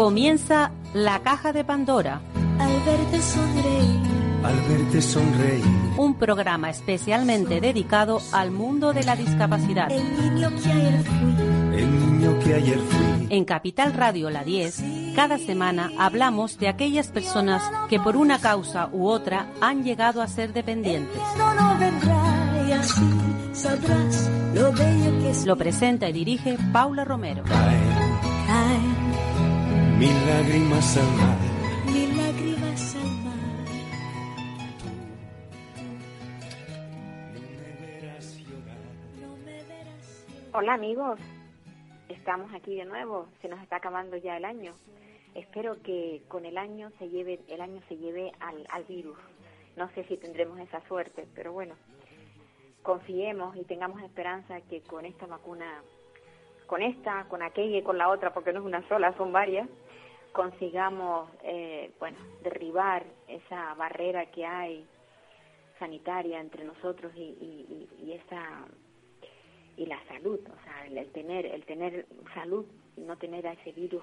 Comienza La Caja de Pandora. Al verte sonreír. Al verte sonreír. Un programa especialmente dedicado al mundo de la discapacidad. El niño que ayer fui. El niño que ayer fui. En Capital Radio La 10, cada semana hablamos de aquellas personas que por una causa u otra han llegado a ser dependientes. Lo presenta y dirige Paula Romero. Mil lágrimas al mar. mil lágrimas al mar. No me verás llorar. Hola amigos, estamos aquí de nuevo, se nos está acabando ya el año. Espero que con el año se lleve, el año se lleve al, al virus. No sé si tendremos esa suerte, pero bueno, confiemos y tengamos esperanza que con esta vacuna, con esta, con aquella y con la otra, porque no es una sola, son varias, consigamos, eh, bueno, derribar esa barrera que hay sanitaria entre nosotros y, y- y- esa y la salud, o sea, el, el tener el tener salud no tener a ese virus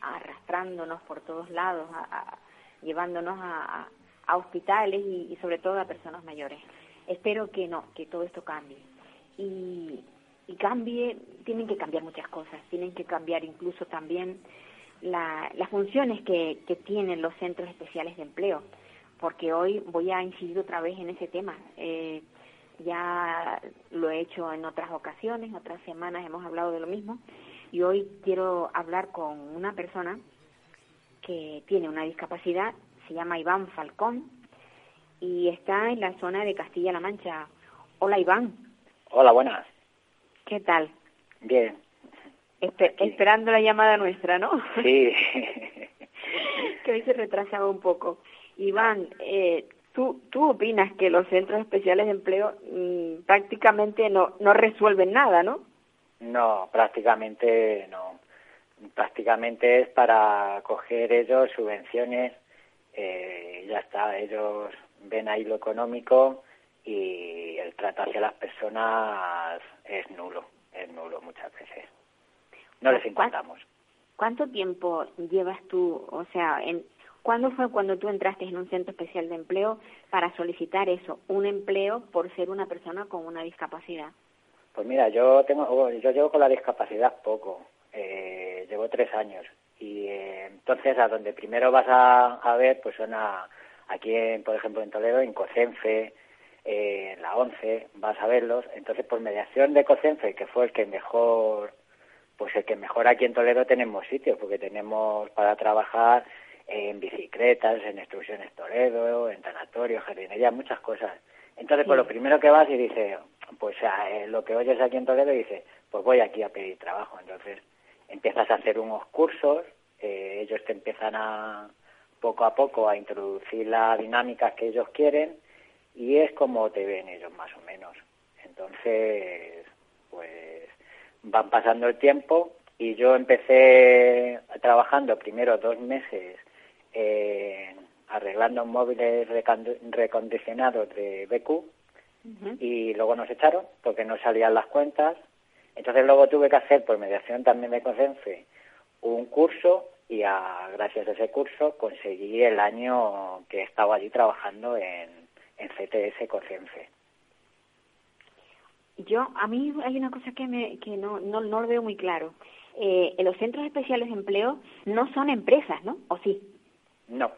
arrastrándonos por todos lados, a- llevándonos a- a hospitales y, y sobre todo a personas mayores. Espero que no, que todo esto cambie. Y, y cambie, tienen que cambiar muchas cosas, tienen que cambiar incluso también la- las funciones que, que tienen los centros especiales de empleo, porque hoy voy a incidir otra vez en ese tema. Eh, ya lo he hecho en otras ocasiones, otras semanas hemos hablado de lo mismo y hoy quiero hablar con una persona que tiene una discapacidad, se llama Iván Falcón y está en la zona de Castilla-La Mancha. Hola Iván, Hola, buenas. ¿qué tal? Bien. Aquí. esperando la llamada nuestra, ¿no? Sí. que hoy se retrasaba un poco. Iván, eh, ¿tú, ¿tú opinas que los centros especiales de empleo mm, prácticamente no, no resuelven nada, no? no, prácticamente no. Prácticamente es para coger ellos subvenciones, eh, ya está, ellos ven ahí lo económico y el trato hacia las personas es nulo, es nulo muchas veces. No les ¿Cuán- importamos. ¿Cuánto tiempo llevas tú, o sea, en, ¿cuándo fue cuando tú entraste en un centro especial de empleo para solicitar eso, un empleo por ser una persona con una discapacidad? Pues mira, yo tengo, yo llevo con la discapacidad poco, eh, llevo tres años y eh, entonces a donde primero vas a, a ver, pues son a, aquí, en, por ejemplo, en Toledo, en Cocenfe, eh, en la ONCE, vas a verlos. Entonces, por mediación de Cocenfe, que fue el que mejor, pues el que mejor aquí en Toledo tenemos sitios, porque tenemos para trabajar en bicicletas, en extrusiones Toledo, en tanatorio, jardinería, muchas cosas. Entonces, pues Sí. lo primero que vas y dices, pues a, eh, lo que oyes aquí en Toledo, dices, pues voy aquí a pedir trabajo. Entonces, empiezas a hacer unos cursos, eh, ellos te empiezan a, poco a poco, a introducir las dinámicas que ellos quieren y es como te ven ellos más o menos. Entonces, pues van pasando el tiempo y yo empecé trabajando primero dos meses eh, arreglando móviles recondicionados de BQ y luego nos echaron porque no salían las cuentas. Entonces luego tuve que hacer, por mediación también de Cocenfe, un curso y a- gracias a ese curso conseguí el año que he estado allí trabajando en, en CTS Cocenfe. Yo, a mí hay una cosa que, me, que no, no, no lo veo muy claro. Eh, los centros especiales de empleo no son empresas, ¿no? ¿O sí? No.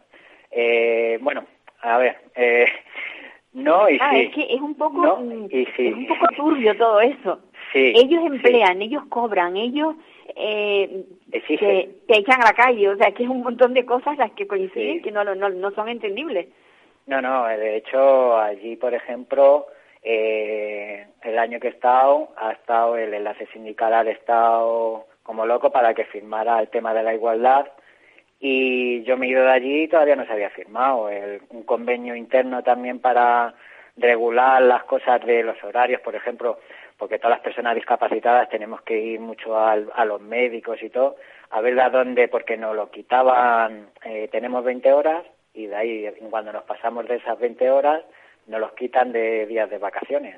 Eh, bueno, a ver, eh, no y Ah, sí. es que es un poco, No, mm, y sí. es un poco turbio todo eso. Sí, ellos sí. emplean, ellos cobran, ellos eh, te, te echan a la calle, o sea, que es un montón de cosas las que coinciden que no, no, no son entendibles. No, no, de hecho allí, por ejemplo, eh, el año que he estado, ha estado el enlace sindical, ha estado como loco para que firmara el tema de la igualdad y yo me he ido de allí y todavía no se había firmado. El- un convenio interno también para regular las cosas de los horarios, por ejemplo, porque todas las personas discapacitadas tenemos que ir mucho a los médicos y todo, a ver a dónde, porque nos lo quitaban, eh, tenemos 20 horas y de ahí, cuando nos pasamos de esas 20 horas, nos los quitan de días de vacaciones.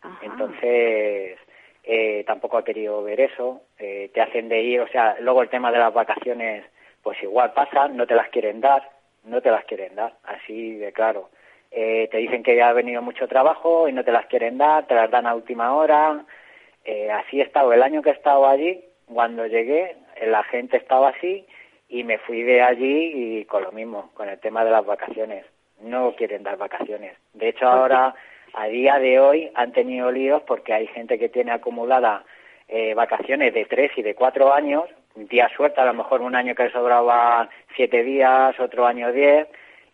Ajá. Entonces, eh, tampoco ha querido ver eso. Eh, te hacen de ir, o sea, luego el tema de las vacaciones pues igual pasa, no te las quieren dar, no te las quieren dar, así de claro. Eh, te dicen que ya ha venido mucho trabajo y no te las quieren dar, te las dan a última hora. Eh, así he estado el año que he estado allí, cuando llegué, la gente estaba así y me fui de allí y con lo mismo, con el tema de las vacaciones. No quieren dar vacaciones. De hecho, ahora, a día de hoy, han tenido líos porque hay gente que tiene acumulada eh, vacaciones de tres y de cuatro años, día suerte, a lo mejor un año que sobraba siete días, otro año diez,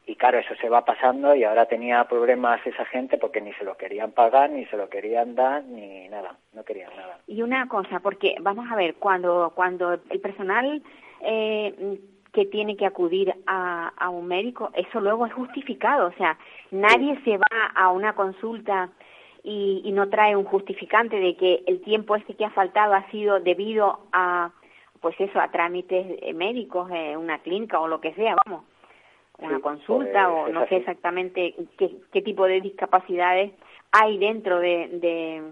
y claro, eso se va pasando y ahora tenía problemas esa gente porque ni se lo querían pagar, ni se lo querían dar, ni nada, no querían nada. Y una cosa, porque vamos a ver, cuando, cuando el personal eh, que tiene que acudir a, a un médico, eso luego es justificado, o sea, nadie se va a una consulta y, y no trae un justificante de que el tiempo este que ha faltado ha sido debido a, pues eso, a trámites médicos, en una clínica o lo que sea, vamos una consulta pues, o no sé exactamente qué, qué, tipo de discapacidades hay dentro de, de,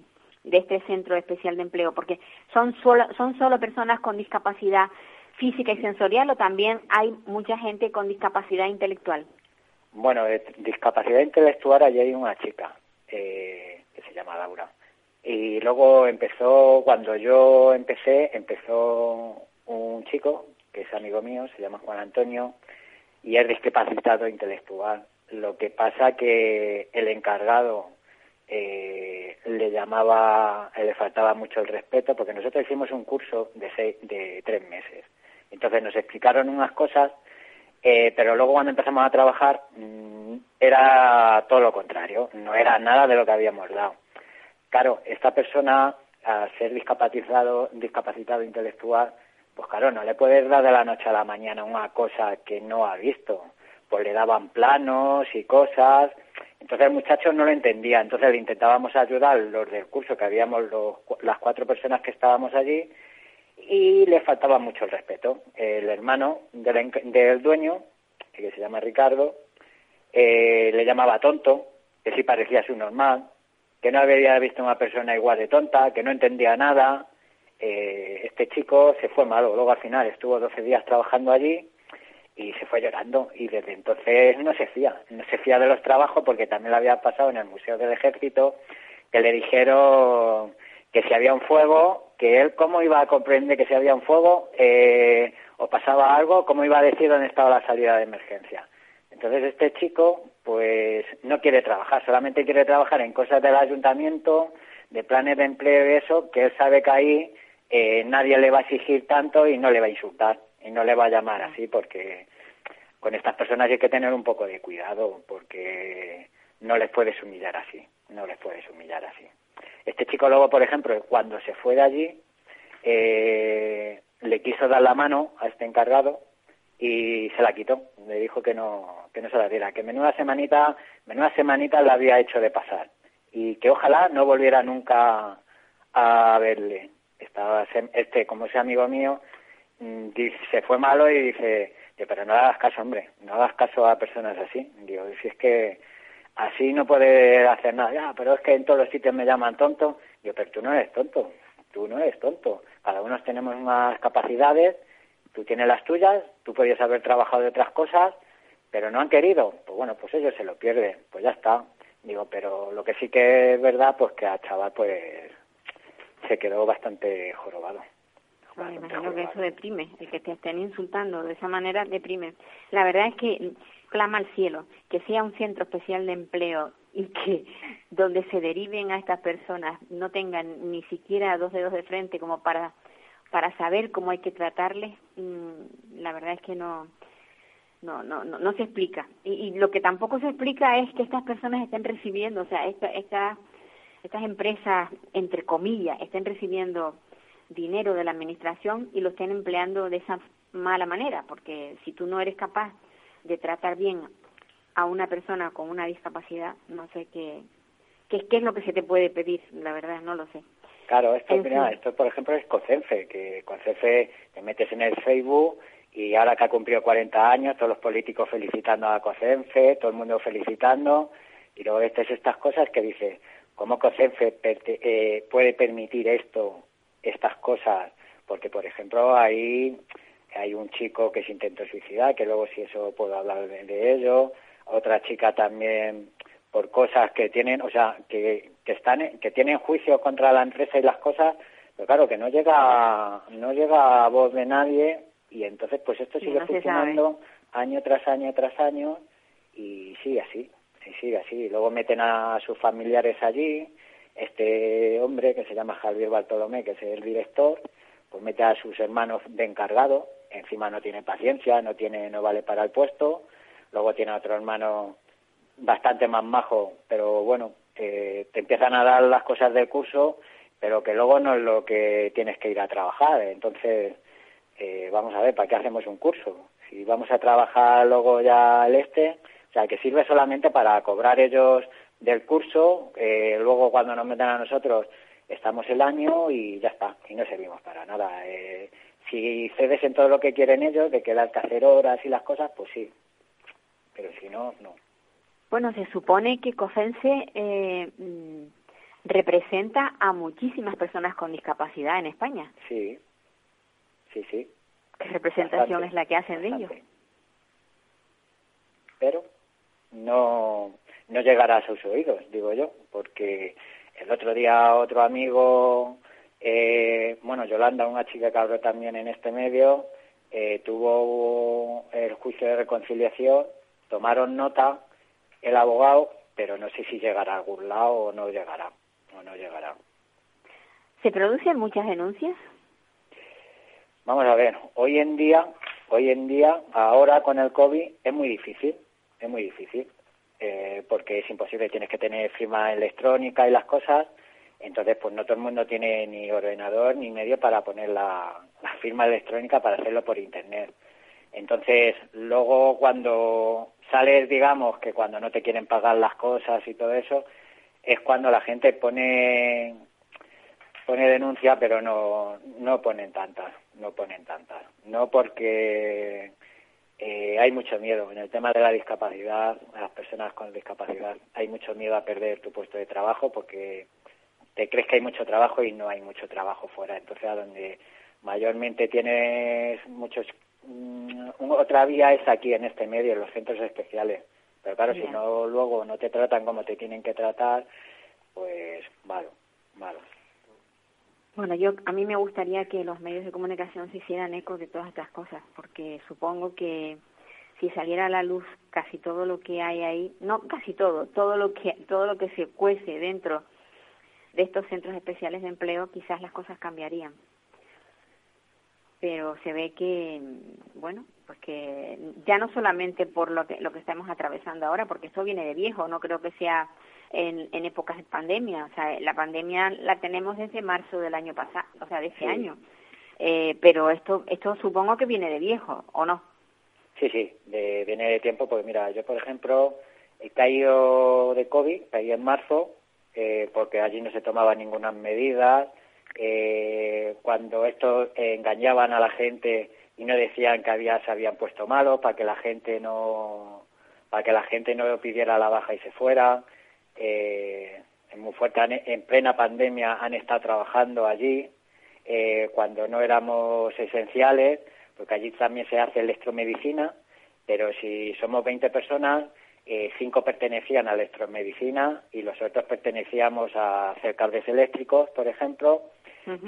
de, este centro especial de empleo, porque son solo, son solo personas con discapacidad física y sensorial o también hay mucha gente con discapacidad intelectual. Bueno, de discapacidad intelectual allí hay una chica eh, que se llama Laura. Y luego empezó, cuando yo empecé, empezó un chico que es amigo mío, se llama Juan Antonio, y es discapacitado intelectual. Lo que pasa que el encargado eh, le llamaba, le faltaba mucho el respeto, porque nosotros hicimos un curso de, seis, de tres meses. Entonces nos explicaron unas cosas, eh, pero luego cuando empezamos a trabajar mmm, era todo lo contrario, no era nada de lo que habíamos dado. Claro, esta persona, al ser discapacitado, discapacitado intelectual, pues claro, no le puedes dar de la noche a la mañana una cosa que no ha visto. Pues le daban planos y cosas. Entonces el muchacho no lo entendía. Entonces le intentábamos ayudar los del curso, que habíamos los, las cuatro personas que estábamos allí, y le faltaba mucho el respeto. El hermano del, del dueño, que se llama Ricardo, eh, le llamaba tonto, que sí parecía su normal, que no había visto una persona igual de tonta, que no entendía nada, eh, este chico se fue malo. Luego al final estuvo 12 días trabajando allí y se fue llorando y desde entonces no se fía, no se fía de los trabajos porque también lo había pasado en el Museo del Ejército que le dijeron que si había un fuego, que él cómo iba a comprender que si había un fuego eh, o pasaba algo, cómo iba a decir dónde estaba la salida de emergencia. Entonces este chico pues no quiere trabajar, solamente quiere trabajar en cosas del ayuntamiento, de planes de empleo y eso, que él sabe que ahí eh, nadie le va a exigir tanto y no le va a insultar y no le va a llamar así porque con estas personas hay que tener un poco de cuidado porque no les puedes humillar así, no les puedes humillar así. Este chico luego, por ejemplo, cuando se fue de allí, eh, le quiso dar la mano a este encargado y se la quitó. Le dijo que no, que no se la diera, que menuda semanita, menuda semanita la había hecho de pasar y que ojalá no volviera nunca a verle estaba este como ese amigo mío mm, se fue malo y dice pero no hagas caso hombre no hagas caso a personas así digo si es que así no puede hacer nada. Ya pero es que en todos los sitios me llaman tonto. Digo pero tú no eres tonto. Tú no eres tonto. Cada uno tenemos unas capacidades. Tú tienes las tuyas. Tú podías haber trabajado de otras cosas pero no han querido. Pues bueno pues ellos se lo pierden. Pues ya está. Digo pero lo que sí que es verdad pues que a chaval pues se quedó bastante jorobado. me imagino que eso deprime, el que te estén insultando de esa manera deprime. La verdad es que clama al cielo que sea un centro especial de empleo y que donde se deriven a estas personas no tengan ni siquiera dos dedos de frente como para para saber cómo hay que tratarles, mm, la verdad es que no no no no, no se explica. Y, lo que tampoco se explica es que estas personas estén recibiendo, o sea, esta, esta estas empresas, entre comillas, estén recibiendo dinero de la administración y lo estén empleando de esa mala manera, porque si tú no eres capaz de tratar bien a una persona con una discapacidad, no sé qué, qué, qué es lo que se te puede pedir, la verdad, no lo sé. Claro, esto, mira, esto por ejemplo es COCENFE, que COCENFE te metes en el Facebook y ahora que ha cumplido 40 años, todos los políticos felicitando a COCENFE, todo el mundo felicitando, y luego ves estas cosas que dice, ¿Cómo COCENFE eh, puede permitir esto, estas cosas? Porque, por ejemplo, ahí hay un chico que se intentó suicidar, que luego si eso puedo hablar de, ello, otra chica también por cosas que tienen, o sea, que, que están, que tienen juicio contra la empresa y las cosas, pero claro que no llega, no llega a voz de nadie y entonces pues esto sigue funcionando año tras año tras año y sigue así, y sigue así. Luego meten a sus familiares allí, este hombre que se llama Javier Bartolomé, que es el director, pues mete a sus hermanos de encargado, encima no tiene paciencia, no tiene, no vale para el puesto, luego tiene otro hermano bastante más majo, pero bueno, te empiezan a dar las cosas del curso, pero que luego no es lo que tienes que ir a trabajar. Entonces, eh, vamos a ver, ¿para qué hacemos un curso? Si vamos a trabajar luego ya el este, o sea, que sirve solamente para cobrar ellos del curso, eh, luego cuando nos meten a nosotros estamos el año y ya está, y no servimos para nada. Eh, si cedes en todo lo que quieren ellos, de quedar que hacer horas y las cosas, pues sí, pero si no, no. Bueno, se supone que COFENSE eh, mm, representa a muchísimas personas con discapacidad en España. Sí, sí, sí. ¿Qué representación es la que hacen de ellos? Pero no, no llegará a sus oídos, digo yo, porque el otro día otro amigo, eh, bueno, Yolanda, una chica que habló también en este medio, eh, tuvo el juicio de reconciliación, tomaron nota el abogado, pero no sé si llegará a algún lado o no llegará, o no llegará. ¿Se producen muchas denuncias? Vamos a ver, hoy en día, hoy en día, ahora con el COVID es muy difícil, es muy difícil. Eh, porque es imposible, tienes que tener firma electrónica y las cosas, entonces pues no todo el mundo tiene ni ordenador ni medio para poner la, firma electrónica para hacerlo por internet. Entonces, luego cuando sales, digamos, que cuando no te quieren pagar las cosas y todo eso, es cuando la gente pone pone denuncia, pero no no ponen tantas, no ponen tantas. No porque eh, hay mucho miedo. En el tema de la discapacidad, las personas con discapacidad, hay mucho miedo a perder tu puesto de trabajo porque te crees que hay mucho trabajo y no hay mucho trabajo fuera. Entonces, a donde mayormente tienes muchos. Mm, otra vía es aquí, en este medio, en los centros especiales. Pero claro, si no luego no te tratan como te tienen que tratar, pues malo, malo. Bueno, yo a mí me gustaría que los medios de comunicación se hicieran eco de todas estas cosas, porque supongo que si saliera a la luz casi todo lo que hay ahí, no casi todo, todo lo que todo lo que se cuece dentro de estos centros especiales de empleo, quizás las cosas cambiarían. Pero se ve que bueno, pues que ya no solamente por lo que lo que estamos atravesando ahora, porque esto viene de viejo, no creo que sea en, en épocas de pandemia. O sea, la pandemia la tenemos desde marzo del año pasado, o sea, de este año. Eh, pero esto, esto supongo que viene de viejo, ¿o no? Sí, sí, de, viene de tiempo, porque mira, yo por ejemplo he caído de COVID, caí en marzo, eh, porque allí no se tomaban ninguna medida. Eh, cuando estos engañaban a la gente y no decían que había se habían puesto malos para que la gente no para que la gente no pidiera la baja y se fuera eh, muy fuerte, en plena pandemia han estado trabajando allí, eh, cuando no éramos esenciales, porque allí también se hace electromedicina, pero si somos 20 personas, eh, cinco pertenecían a electromedicina y los otros pertenecíamos a hacer cables eléctricos, por ejemplo,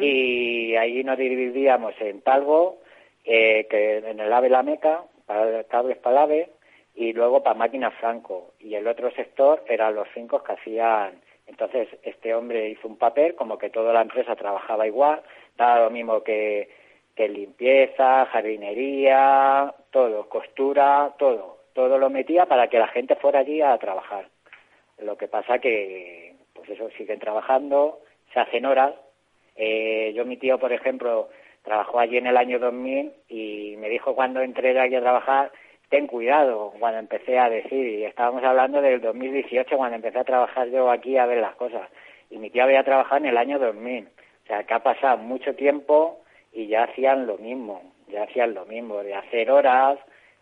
y ahí nos dividíamos en Talgo, eh, que en el AVE La Meca, para cables para el AVE, y luego para máquinas franco. Y el otro sector eran los cinco que hacían. Entonces, este hombre hizo un papel como que toda la empresa trabajaba igual, daba lo mismo que, que limpieza, jardinería, todo, costura, todo. Todo lo metía para que la gente fuera allí a trabajar. Lo que pasa que, pues eso, siguen trabajando, se hacen horas. Eh, yo, mi tío, por ejemplo, trabajó allí en el año 2000 y me dijo cuando entré allí a trabajar ten cuidado cuando empecé a decir, y estábamos hablando del 2018 cuando empecé a trabajar yo aquí a ver las cosas, y mi tía había trabajado en el año 2000, o sea que ha pasado mucho tiempo y ya hacían lo mismo, ya hacían lo mismo, de hacer horas,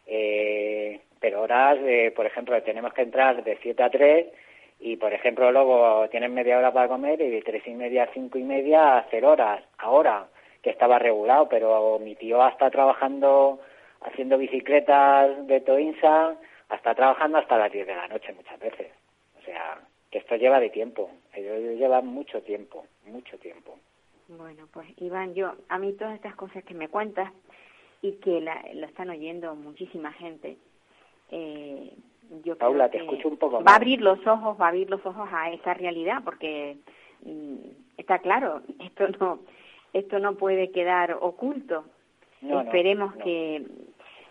eh, pero horas, de, por ejemplo, tenemos que entrar de 7 a 3 y, por ejemplo, luego tienen media hora para comer y de 3 y media a 5 y media hacer horas, ahora que estaba regulado, pero mi tío hasta trabajando, haciendo bicicletas de Toinsa, hasta trabajando hasta las 10 de la noche muchas veces. O sea, que esto lleva de tiempo, ellos llevan mucho tiempo, mucho tiempo. Bueno, pues Iván, yo, a mí todas estas cosas que me cuentas y que la, lo están oyendo muchísima gente, eh, yo Paula, creo te escucho un poco va a abrir los ojos, va a abrir los ojos a esa realidad, porque mm, está claro, esto no, esto no puede quedar oculto. No, no, Esperemos no. que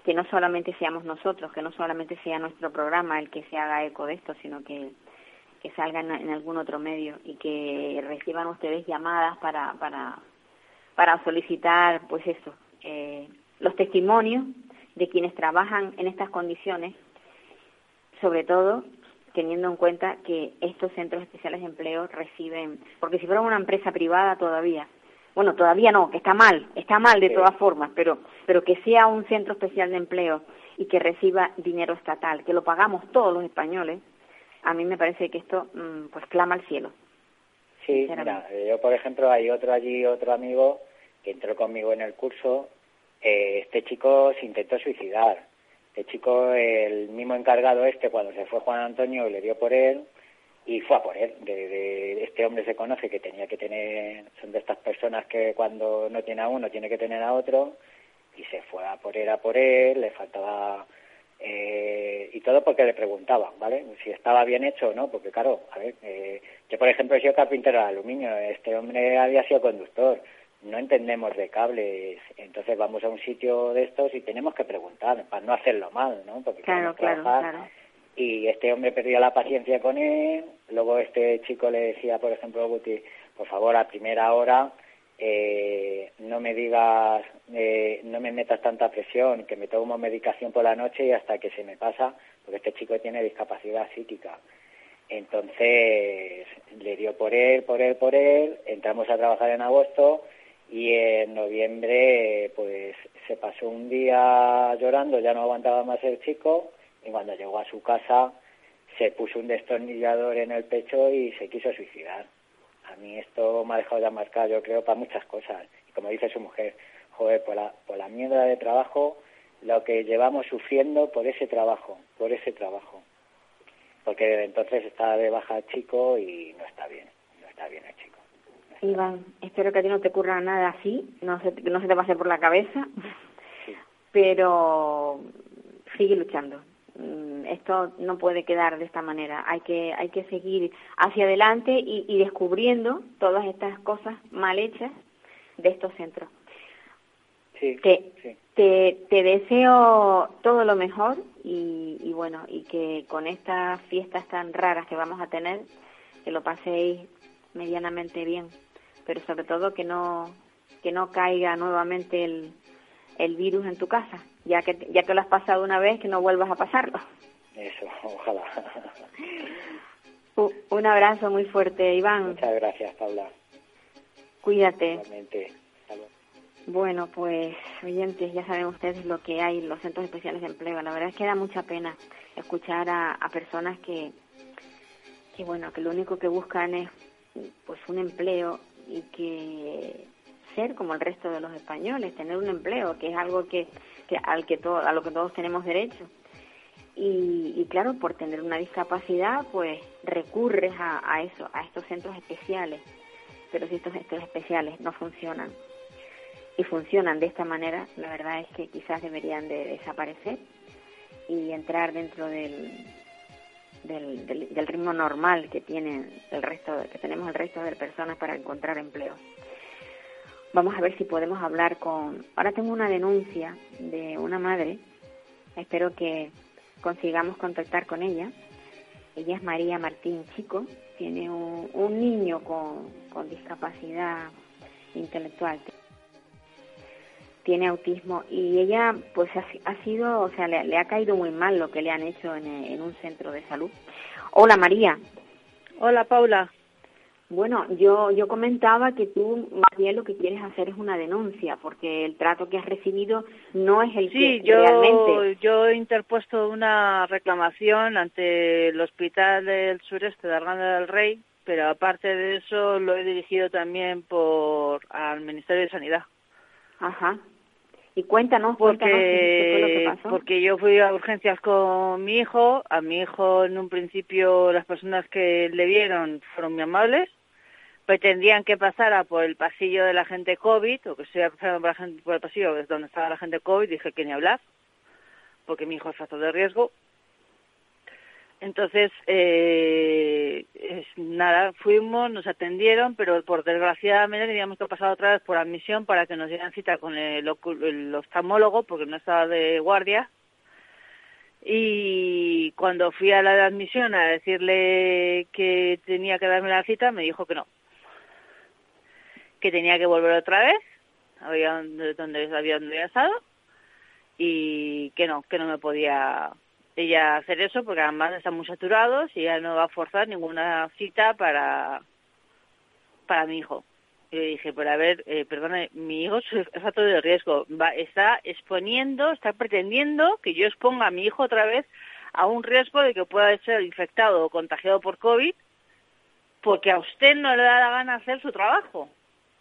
que no solamente seamos nosotros, que no solamente sea nuestro programa el que se haga eco de esto, sino que, que salga en, en algún otro medio y que reciban ustedes llamadas para, para, para solicitar, pues eso, eh, los testimonios de quienes trabajan en estas condiciones, sobre todo teniendo en cuenta que estos centros especiales de empleo reciben, porque si fuera una empresa privada todavía, bueno, todavía no, que está mal, está mal de todas formas, pero, pero que sea un centro especial de empleo y que reciba dinero estatal, que lo pagamos todos los españoles, a mí me parece que esto pues pues clama al cielo. Sí, mira, eh, yo por ejemplo hay otro allí, otro amigo que entró conmigo en el curso, eh, este chico se intentó suicidar. Este chico, el mismo encargado este, cuando se fue Juan Antonio, le dio por él y fue a por él. De, este hombre se conoce que tenía que tener, son de estas personas que cuando no tiene a uno tiene que tener a otro y se fue a por él, a por él, le faltaba eh, y todo porque le preguntaban, ¿vale? Si estaba bien hecho o no, porque claro, a ver, eh, yo por ejemplo he sido carpintero de aluminio, este hombre había sido conductor, no entendemos de cables, entonces vamos a un sitio de estos y tenemos que preguntar para no hacerlo mal, ¿no? Porque Claro, claro, trabajar claro. y este hombre perdía la paciencia con él, luego este chico le decía, por ejemplo, a Guti, por favor, a primera hora eh, no me digas, eh, no me metas tanta presión, que me tomo medicación por la noche y hasta que se me pasa, porque este chico tiene discapacidad psíquica. Entonces le dio por él, por él, por él, entramos a trabajar en agosto y en noviembre pues se pasó un día llorando, ya no aguantaba más el chico y cuando llegó a su casa se puso un destornillador en el pecho y se quiso suicidar. A mí esto me ha dejado ya marcado, yo creo, para muchas cosas. Y como dice su mujer, joder, por la, por la mierda de trabajo, lo que llevamos sufriendo por ese trabajo, por ese trabajo. Porque desde entonces está de baja el chico y no está bien, no está bien el chico. Iván, espero que a ti no te ocurra nada así, no se, no se te pase por la cabeza, Sí. pero sigue luchando. Mm, Esto no puede quedar de esta manera. Hay que, hay que seguir hacia adelante y, y descubriendo todas estas cosas mal hechas de estos centros. Sí, Te, sí. te, te deseo todo lo mejor y, y bueno, y que con estas fiestas tan raras que vamos a tener, que lo paséis medianamente bien, pero sobre todo que no, que no caiga nuevamente el, el virus en tu casa, ya que, ya que lo has pasado una vez, que no vuelvas a pasarlo. Eso, ojalá. U- Un abrazo muy fuerte, Iván. Muchas gracias, Paula. Cuídate. Igualmente. Bueno, pues oyentes, ya saben ustedes lo que hay en los centros especiales de empleo. La verdad es que da mucha pena escuchar a, a personas que, que, bueno, que lo único que buscan es pues un empleo y que ser como el resto de los españoles, tener un empleo, que es algo que, que al que todo, a lo que todos tenemos derecho. Y, y claro, por tener una discapacidad, pues recurres a, a eso, a estos centros especiales. Pero si estos centros especiales no funcionan y funcionan de esta manera, la verdad es que quizás deberían de desaparecer y entrar dentro del, del, del, del ritmo normal que tienen el resto que tenemos el resto de personas para encontrar empleo. Vamos a ver si podemos hablar con. Ahora tengo una denuncia de una madre. Espero que consigamos contactar con ella. Ella es María Martín Chico. Tiene un, un niño con, con discapacidad intelectual tiene autismo y ella pues ha, ha sido, o sea, le, le ha caído muy mal lo que le han hecho en, eh, en un centro de salud. Hola María. Hola Paula. Bueno, yo yo comentaba que tú más bien lo que quieres hacer es una denuncia porque el trato que has recibido no es el Sí, que yo, realmente. yo he interpuesto una reclamación ante el Hospital del Sureste de Arganda del Rey, pero aparte de eso lo he dirigido también por al Ministerio de Sanidad. Ajá. Y cuéntanos, cuéntanos qué fue lo que porque pasó. porque yo fui a urgencias con mi hijo. A mi hijo en un principio las personas que le vieron fueron muy amables. Pretendían que pasara por el pasillo de la gente COVID o que estuviera pasando por, la gente, por el pasillo donde estaba la gente COVID dije que ni hablar porque mi hijo es factor de riesgo entonces, eh, nada, fuimos, nos atendieron, pero por desgraciadamente teníamos que pasar otra vez por admisión para que nos dieran cita con el, el oftalmólogo, porque no estaba de guardia. Y cuando fui a la admisión a decirle que tenía que darme la cita, me dijo que no. Que tenía que volver otra vez, había donde, donde había donde había estado, y que no, que no me podía ella hacer eso porque además están muy saturados y ella no va a forzar ninguna cita para para mi hijo. Y le dije, pero a ver, eh, perdone, mi hijo es factor de riesgo, va, está exponiendo, está pretendiendo que yo exponga a mi hijo otra vez a un riesgo de que pueda ser infectado o contagiado por COVID porque a usted no le da la gana hacer su trabajo.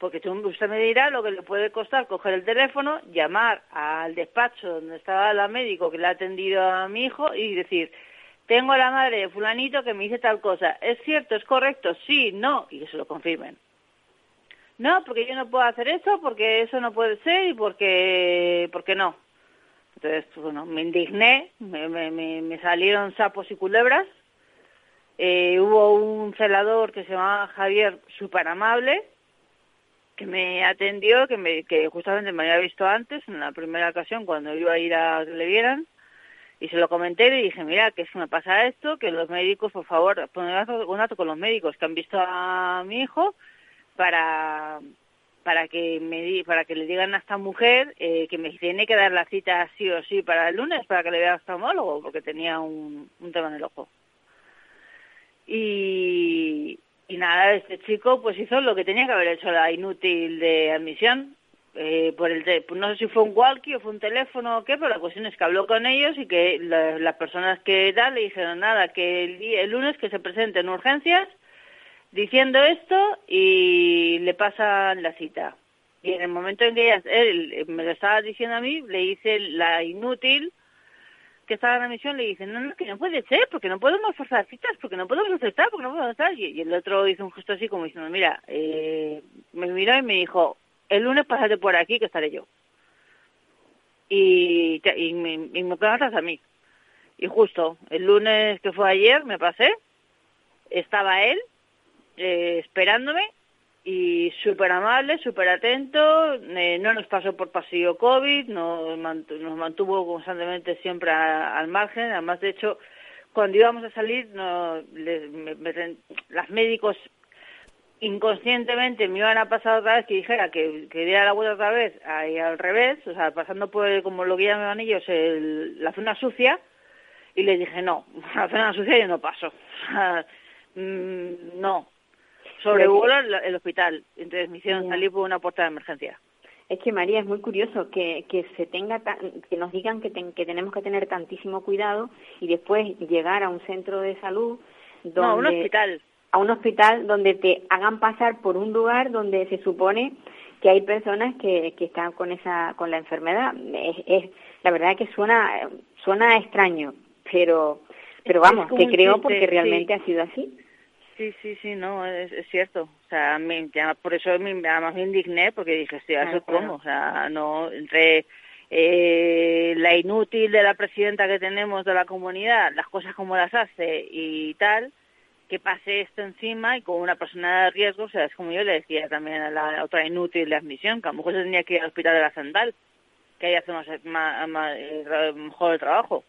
Porque usted me dirá lo que le puede costar coger el teléfono, llamar al despacho donde estaba la médico que le ha atendido a mi hijo y decir, tengo a la madre de fulanito que me dice tal cosa. ¿Es cierto? ¿Es correcto? Sí, no. Y que se lo confirmen. No, porque yo no puedo hacer eso, porque eso no puede ser y porque, porque no. Entonces, pues, bueno, me indigné, me- me salieron sapos y culebras. Eh, hubo un celador que se llamaba Javier, súper amable, que me atendió, que, me, que justamente me había visto antes, en la primera ocasión, cuando iba a ir a que le vieran, y se lo comenté y dije, mira, que si me pasa esto, que los médicos, por favor, pongan contacto con los médicos que han visto a mi hijo para para que me para que le digan a esta mujer eh, que me tiene que dar la cita sí o sí para el lunes para que le vea al oftalmólogo porque tenía un, un tema en el ojo y, y nada este chico pues hizo lo que tenía que haber hecho la inútil de admisión eh, por el te- no sé si fue un walkie o fue un teléfono o qué pero la cuestión es que habló con ellos y que la- las personas que tal le dijeron nada que el, el lunes que se presente en urgencias diciendo esto y le pasan la cita. Y en el momento en que ella, él me lo estaba diciendo a mí, le hice la inútil que estaba en la misión, le dice, no, no, que no puede ser, porque no podemos forzar citas, porque no podemos aceptar, porque no podemos aceptar. Y, el otro hizo un gesto así como diciendo, mira, eh, me miró y me dijo, el lunes pásate por aquí que estaré yo. Y, y me, y me a mí. Y justo, el lunes que fue ayer, me pasé, estaba él, eh, esperándome y súper amable, súper atento, eh, no nos pasó por pasillo COVID, nos, mantu- nos mantuvo constantemente siempre al margen, además de hecho cuando íbamos a salir no, me- las médicos inconscientemente me iban a pasar otra vez que dijera que, diera la vuelta otra vez ahí al revés, o sea, pasando por como lo que llaman ellos el- la zona sucia y les dije no, la zona sucia yo no paso, mm, no, sobrevuelo el, el hospital, entonces me hicieron salir por una puerta de emergencia. Es que María es muy curioso que, que se tenga tan- que nos digan que, ten- que tenemos que tener tantísimo cuidado y después llegar a un centro de salud donde No, un hospital. a un hospital donde te hagan pasar por un lugar donde se supone que hay personas que, que están con esa con la enfermedad es, es la verdad que suena suena extraño pero pero vamos te creo chiste, porque sí. realmente ha sido así Sí, sí, sí, no, es, es cierto. O sea, me, ya por eso me, además me indigné porque dije, Claro, eso cómo, o sea, no, entre eh, la inútil de la presidenta que tenemos de la comunidad, las cosas como las hace y tal, que pase esto encima y con una persona de riesgo, o sea, es como yo le decía también a la otra inútil de admisión, que a lo mejor se tenía que ir al hospital de la Central, que ahí hace más, más, más- eh, mejor el trabajo.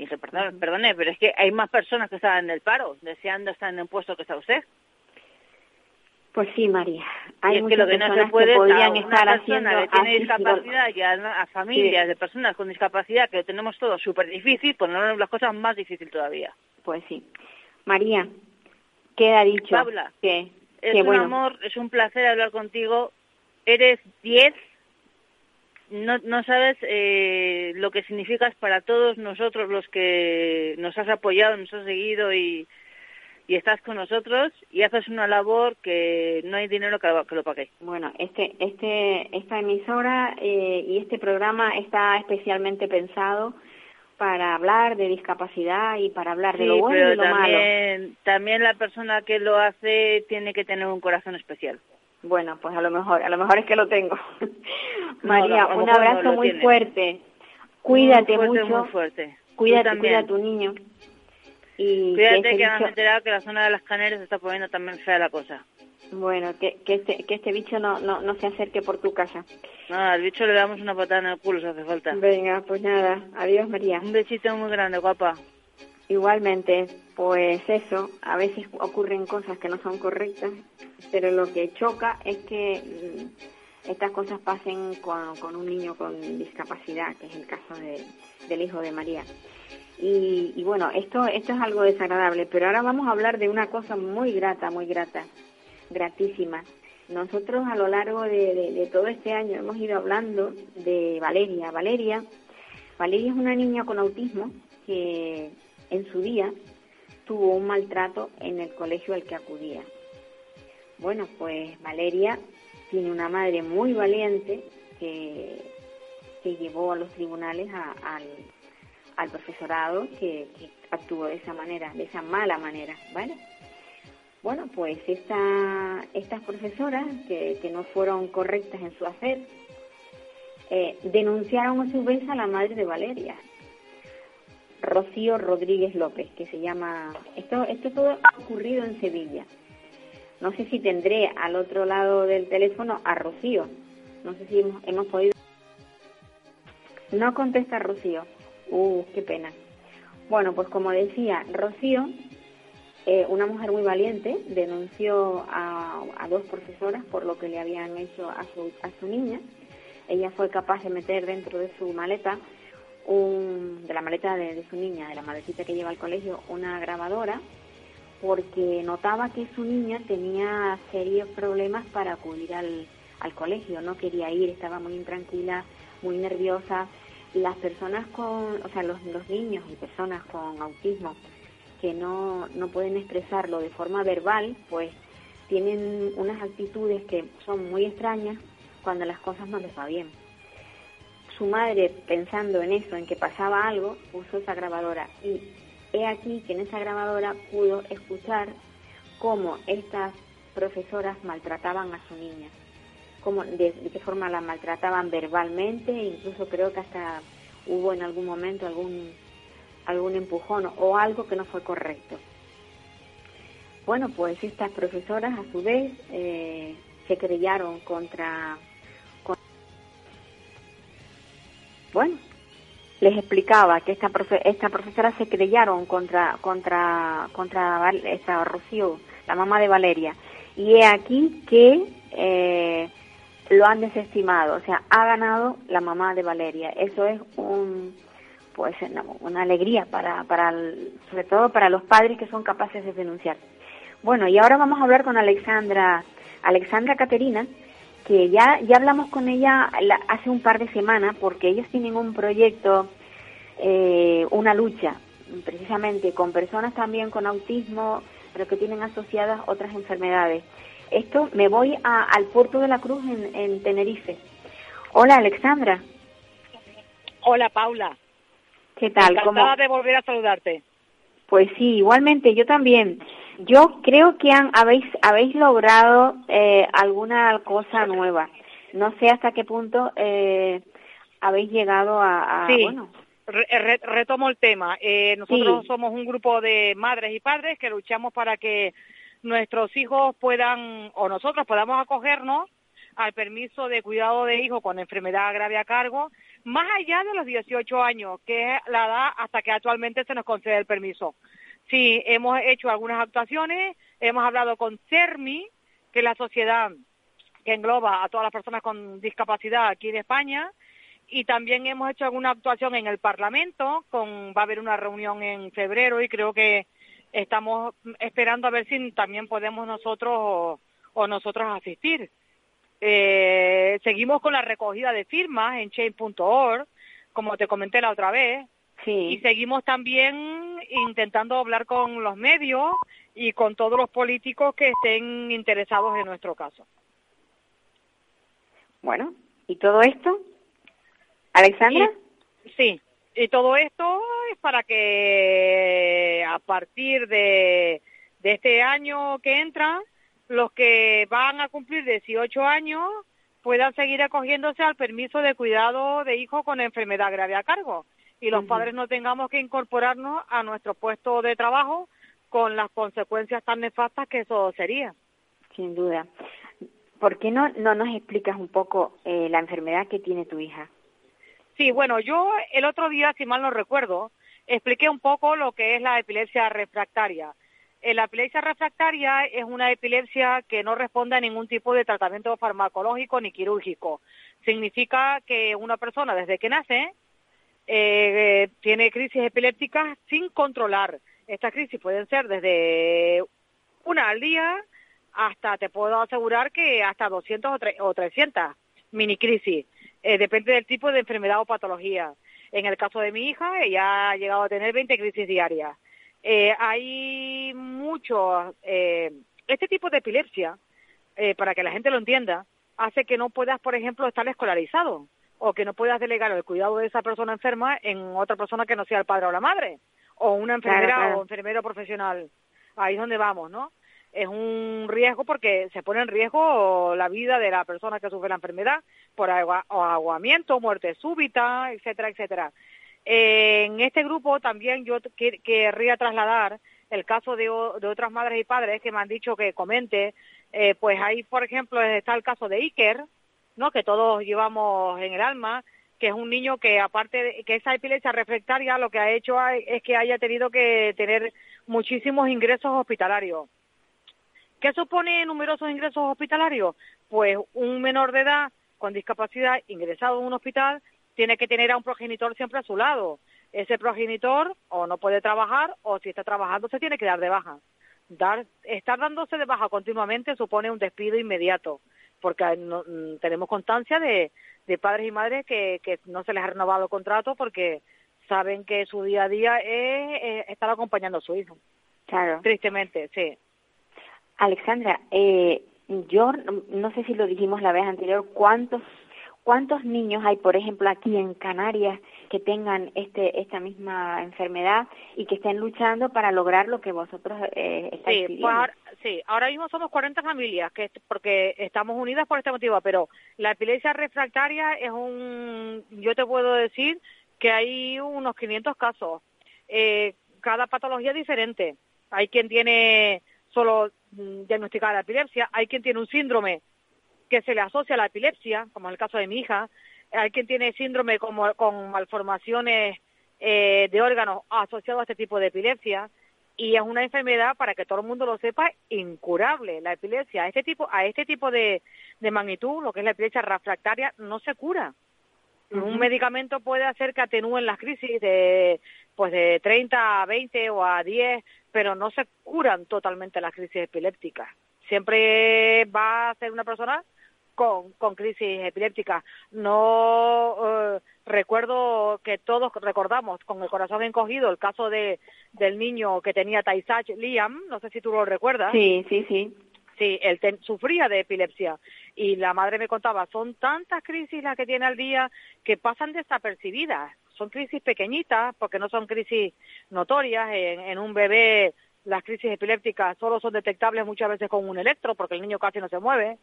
Y dije, perdón, perdone, pero es que hay más personas que están en el paro, deseando estar en el puesto que está usted. pues sí María Y hay es que lo que no se puede es podrían una estar persona haciendo que tiene discapacidad y a, a familias Sí. de personas con discapacidad que lo tenemos todo súper difícil, ponernos las cosas más difícil todavía. pues sí María queda dicho Paula, que Es que un bueno amor, es un placer hablar contigo. Eres 10. No, no sabes eh, lo que significas para todos nosotros los que nos has apoyado, nos has seguido y, y estás con nosotros y haces una labor que no hay dinero que lo, que lo pague. Bueno, este, este, esta emisora eh, y este programa está especialmente pensado para hablar de discapacidad y para hablar de lo bueno y de lo malo. también la persona que lo hace tiene que tener un corazón especial. Bueno, pues a lo mejor, a lo mejor es que lo tengo. María, un no abrazo muy tiene. fuerte. Cuídate muy fuerte, mucho. Muy fuerte. Cuídate, también. cuida a tu niño. Y Cuídate que, que este me bicho- enterado que la zona de las Canarias se está poniendo también fea la cosa. bueno, que, que este, que este bicho no, no, no se acerque por tu casa. Nada, al bicho le damos una patada en el culo si hace falta. Venga, pues nada, adiós María. Un besito muy grande, guapa. Igualmente, pues eso, a veces ocurren cosas que no son correctas, pero lo que choca es que mm, estas cosas pasen con, con un niño con discapacidad, que es el caso de- del hijo de María. Y, bueno, esto, esto es algo desagradable, pero ahora vamos a hablar de una cosa muy grata, muy grata, gratísima. Nosotros a lo largo de, de- de todo este año hemos ido hablando de Valeria. Valeria, Valeria es una niña con autismo que en su día tuvo un maltrato en el colegio al que acudía. Bueno, pues Valeria tiene una madre muy valiente que, que llevó a los tribunales al, al profesorado que, que actuó de esa manera, de esa mala manera, ¿vale? Bueno, pues esta, estas profesoras que, que no fueron correctas en su hacer, eh, denunciaron a su vez a la madre de Valeria, Rocío Rodríguez López, que se llama... Esto, esto todo ha ocurrido en Sevilla. No sé si tendré al otro lado del teléfono a Rocío. No sé si hemos, hemos podido... No contesta Rocío. Uh, qué pena. Bueno, pues como decía, Rocío, eh, una mujer muy valiente, denunció a, a dos profesoras por lo que le habían hecho a su, a su niña. Ella fue capaz de meter dentro de su maleta, un, de la maleta de, su niña, de la maletita que lleva al colegio, una grabadora, porque notaba que su niña tenía serios problemas para acudir al, al colegio, no quería ir, estaba muy intranquila, muy nerviosa. Las personas con, o sea, los, los niños y personas con autismo que no, no pueden expresarlo de forma verbal, pues tienen unas actitudes que son muy extrañas cuando las cosas no les va bien. Su madre, pensando en eso, en que pasaba algo, puso esa grabadora y he aquí que en esa grabadora pudo escuchar cómo estas profesoras maltrataban a su niña, cómo, de, qué forma la maltrataban verbalmente, incluso creo que hasta hubo en algún momento algún algún empujón o algo que no fue correcto. Bueno, pues estas profesoras a su vez eh, se querellaron contra, Bueno, les explicaba que esta profe- esta profesora se querellaron contra contra contra esta Rocío, la mamá de Valeria, y he aquí que eh, lo han desestimado, o sea, ha ganado la mamá de Valeria. Eso es un pues una, alegría para, para sobre todo para los padres que son capaces de denunciar. Bueno, y ahora vamos a hablar con Alexandra, Alexandra Caterina, que ya, ya hablamos con ella la- hace un par de semanas porque ellos tienen un proyecto, eh, una lucha, precisamente con personas también con autismo, pero que tienen asociadas otras enfermedades. Esto me voy a- al puerto de la Cruz en, en Tenerife. Hola Alexandra, Hola Paula, ¿qué tal? ¿Cómo- encantada de volver a saludarte. Pues sí, igualmente, yo también. Yo creo que han, habéis, habéis logrado eh, alguna cosa nueva. No sé hasta qué punto eh, habéis llegado a, a- Sí. bueno, Re- re- retomo el tema. Eh, nosotros Sí. somos un grupo de madres y padres que luchamos para que nuestros hijos puedan, o nosotros podamos acogernos al permiso de cuidado de hijo con enfermedad grave a cargo, más allá de los 18 años, que es la edad hasta que actualmente se nos concede el permiso. Sí, hemos hecho algunas actuaciones, hemos hablado con CERMI, que es la sociedad que engloba a todas las personas con discapacidad aquí en España, y también hemos hecho alguna actuación en el Parlamento, va a haber una reunión en febrero y creo que estamos esperando a ver si también podemos nosotros o, o nosotros asistir. Eh, seguimos con la recogida de firmas en chain.org, como te comenté la otra vez, y sí, seguimos también intentando hablar con los medios y con todos los políticos que estén interesados en nuestro caso. Bueno, ¿y todo esto? ¿Alexandra? Y, sí, y todo esto es para que a partir de, de este año que entra, los que van a cumplir 18 años puedan seguir acogiéndose al permiso de cuidado de hijo con enfermedad grave a cargo y los padres no tengamos que incorporarnos a nuestro puesto de trabajo con las consecuencias tan nefastas que eso sería. Sin duda. ¿Por qué no, no nos explicas un poco eh, la enfermedad que tiene tu hija? Sí, bueno, yo el otro día, si mal no recuerdo, expliqué un poco lo que es la epilepsia refractaria. Eh, la epilepsia refractaria es una epilepsia que no responde a ningún tipo de tratamiento farmacológico ni quirúrgico. Significa que una persona desde que nace eh, tiene crisis epilépticas sin controlar. Estas crisis pueden ser desde una al día hasta, te puedo asegurar que hasta 200 o, 300 mini crisis. Eh, depende del tipo de enfermedad o patología. En el caso de mi hija, ella ha llegado a tener 20 crisis diarias. Eh, hay mucho, eh, este tipo de epilepsia, para que la gente lo entienda, hace que no puedas, por ejemplo, estar escolarizado o que no puedas delegar el cuidado de esa persona enferma en otra persona que no sea el padre o la madre, o una enfermera o enfermero profesional. Ahí es donde vamos, ¿no? Es un riesgo porque se pone en riesgo la vida de la persona que sufre la enfermedad por agua, aguamiento, muerte súbita, etcétera, etcétera. En este grupo también yo querría trasladar el caso de, de, otras madres y padres que me han dicho que comente, eh, pues ahí, por ejemplo, está el caso de Iker, ¿no? que todos llevamos en el alma, que es un niño que aparte de que esa epilepsia refractaria lo que ha hecho es que haya tenido que tener muchísimos ingresos hospitalarios. ¿Qué supone numerosos ingresos hospitalarios? Pues un menor de edad con discapacidad ingresado en un hospital tiene que tener a un progenitor siempre a su lado. Ese progenitor o no puede trabajar o si está trabajando se tiene que dar de baja. Dar, estar dándose de baja continuamente supone un despido inmediato, porque mm, tenemos constancia de, padres y madres que, no se les ha renovado el contrato porque saben que su día a día es, estar acompañando a su hijo. Claro. Tristemente, sí. Alexandra, eh, yo no sé si lo dijimos la vez anterior, ¿cuántos ¿Cuántos niños hay, por ejemplo, aquí en Canarias que tengan este, esta misma enfermedad y que estén luchando para lograr lo que vosotros eh, estáis sí, pues ahora, sí, ahora mismo somos 40 familias que porque estamos unidas por este motivo, pero la epilepsia refractaria es un, yo te puedo decir que hay unos 500 casos. Eh, cada patología es diferente. Hay quien tiene solo mm, diagnosticada la epilepsia, hay quien tiene un síndrome que se le asocia a la epilepsia, como en el caso de mi hija. Hay quien tiene síndrome como, con malformaciones eh, de órganos asociados a este tipo de epilepsia y es una enfermedad, para que todo el mundo lo sepa, incurable. La epilepsia a este tipo, a este tipo de, magnitud, lo que es la epilepsia refractaria, no se cura. Un medicamento puede hacer que atenúen las crisis de, pues de 30 a 20 o a 10, pero no se curan totalmente las crisis epilépticas. Siempre va a ser una persona con, crisis epiléptica. No eh, recuerdo que todos recordamos con el corazón encogido el caso de del niño que tenía Taisach Liam, no sé si tú lo recuerdas. Sí, sí, sí. Sí, él sufría de epilepsia y la madre me contaba, son tantas crisis las que tiene al día que pasan desapercibidas. Son crisis pequeñitas porque no son crisis notorias. en un bebé las crisis epilépticas solo son detectables muchas veces con un electro porque el niño casi no se mueve.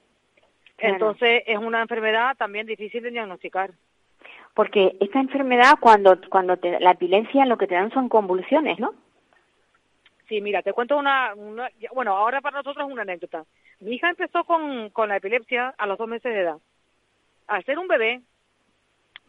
Entonces es una enfermedad también difícil de diagnosticar. Porque esta enfermedad, cuando, cuando te, la epilepsia, lo que te dan son convulsiones, ¿no? Sí, mira, te cuento una, bueno, ahora para nosotros es una anécdota. Mi hija empezó con, con la epilepsia a los dos meses de edad. Al ser un bebé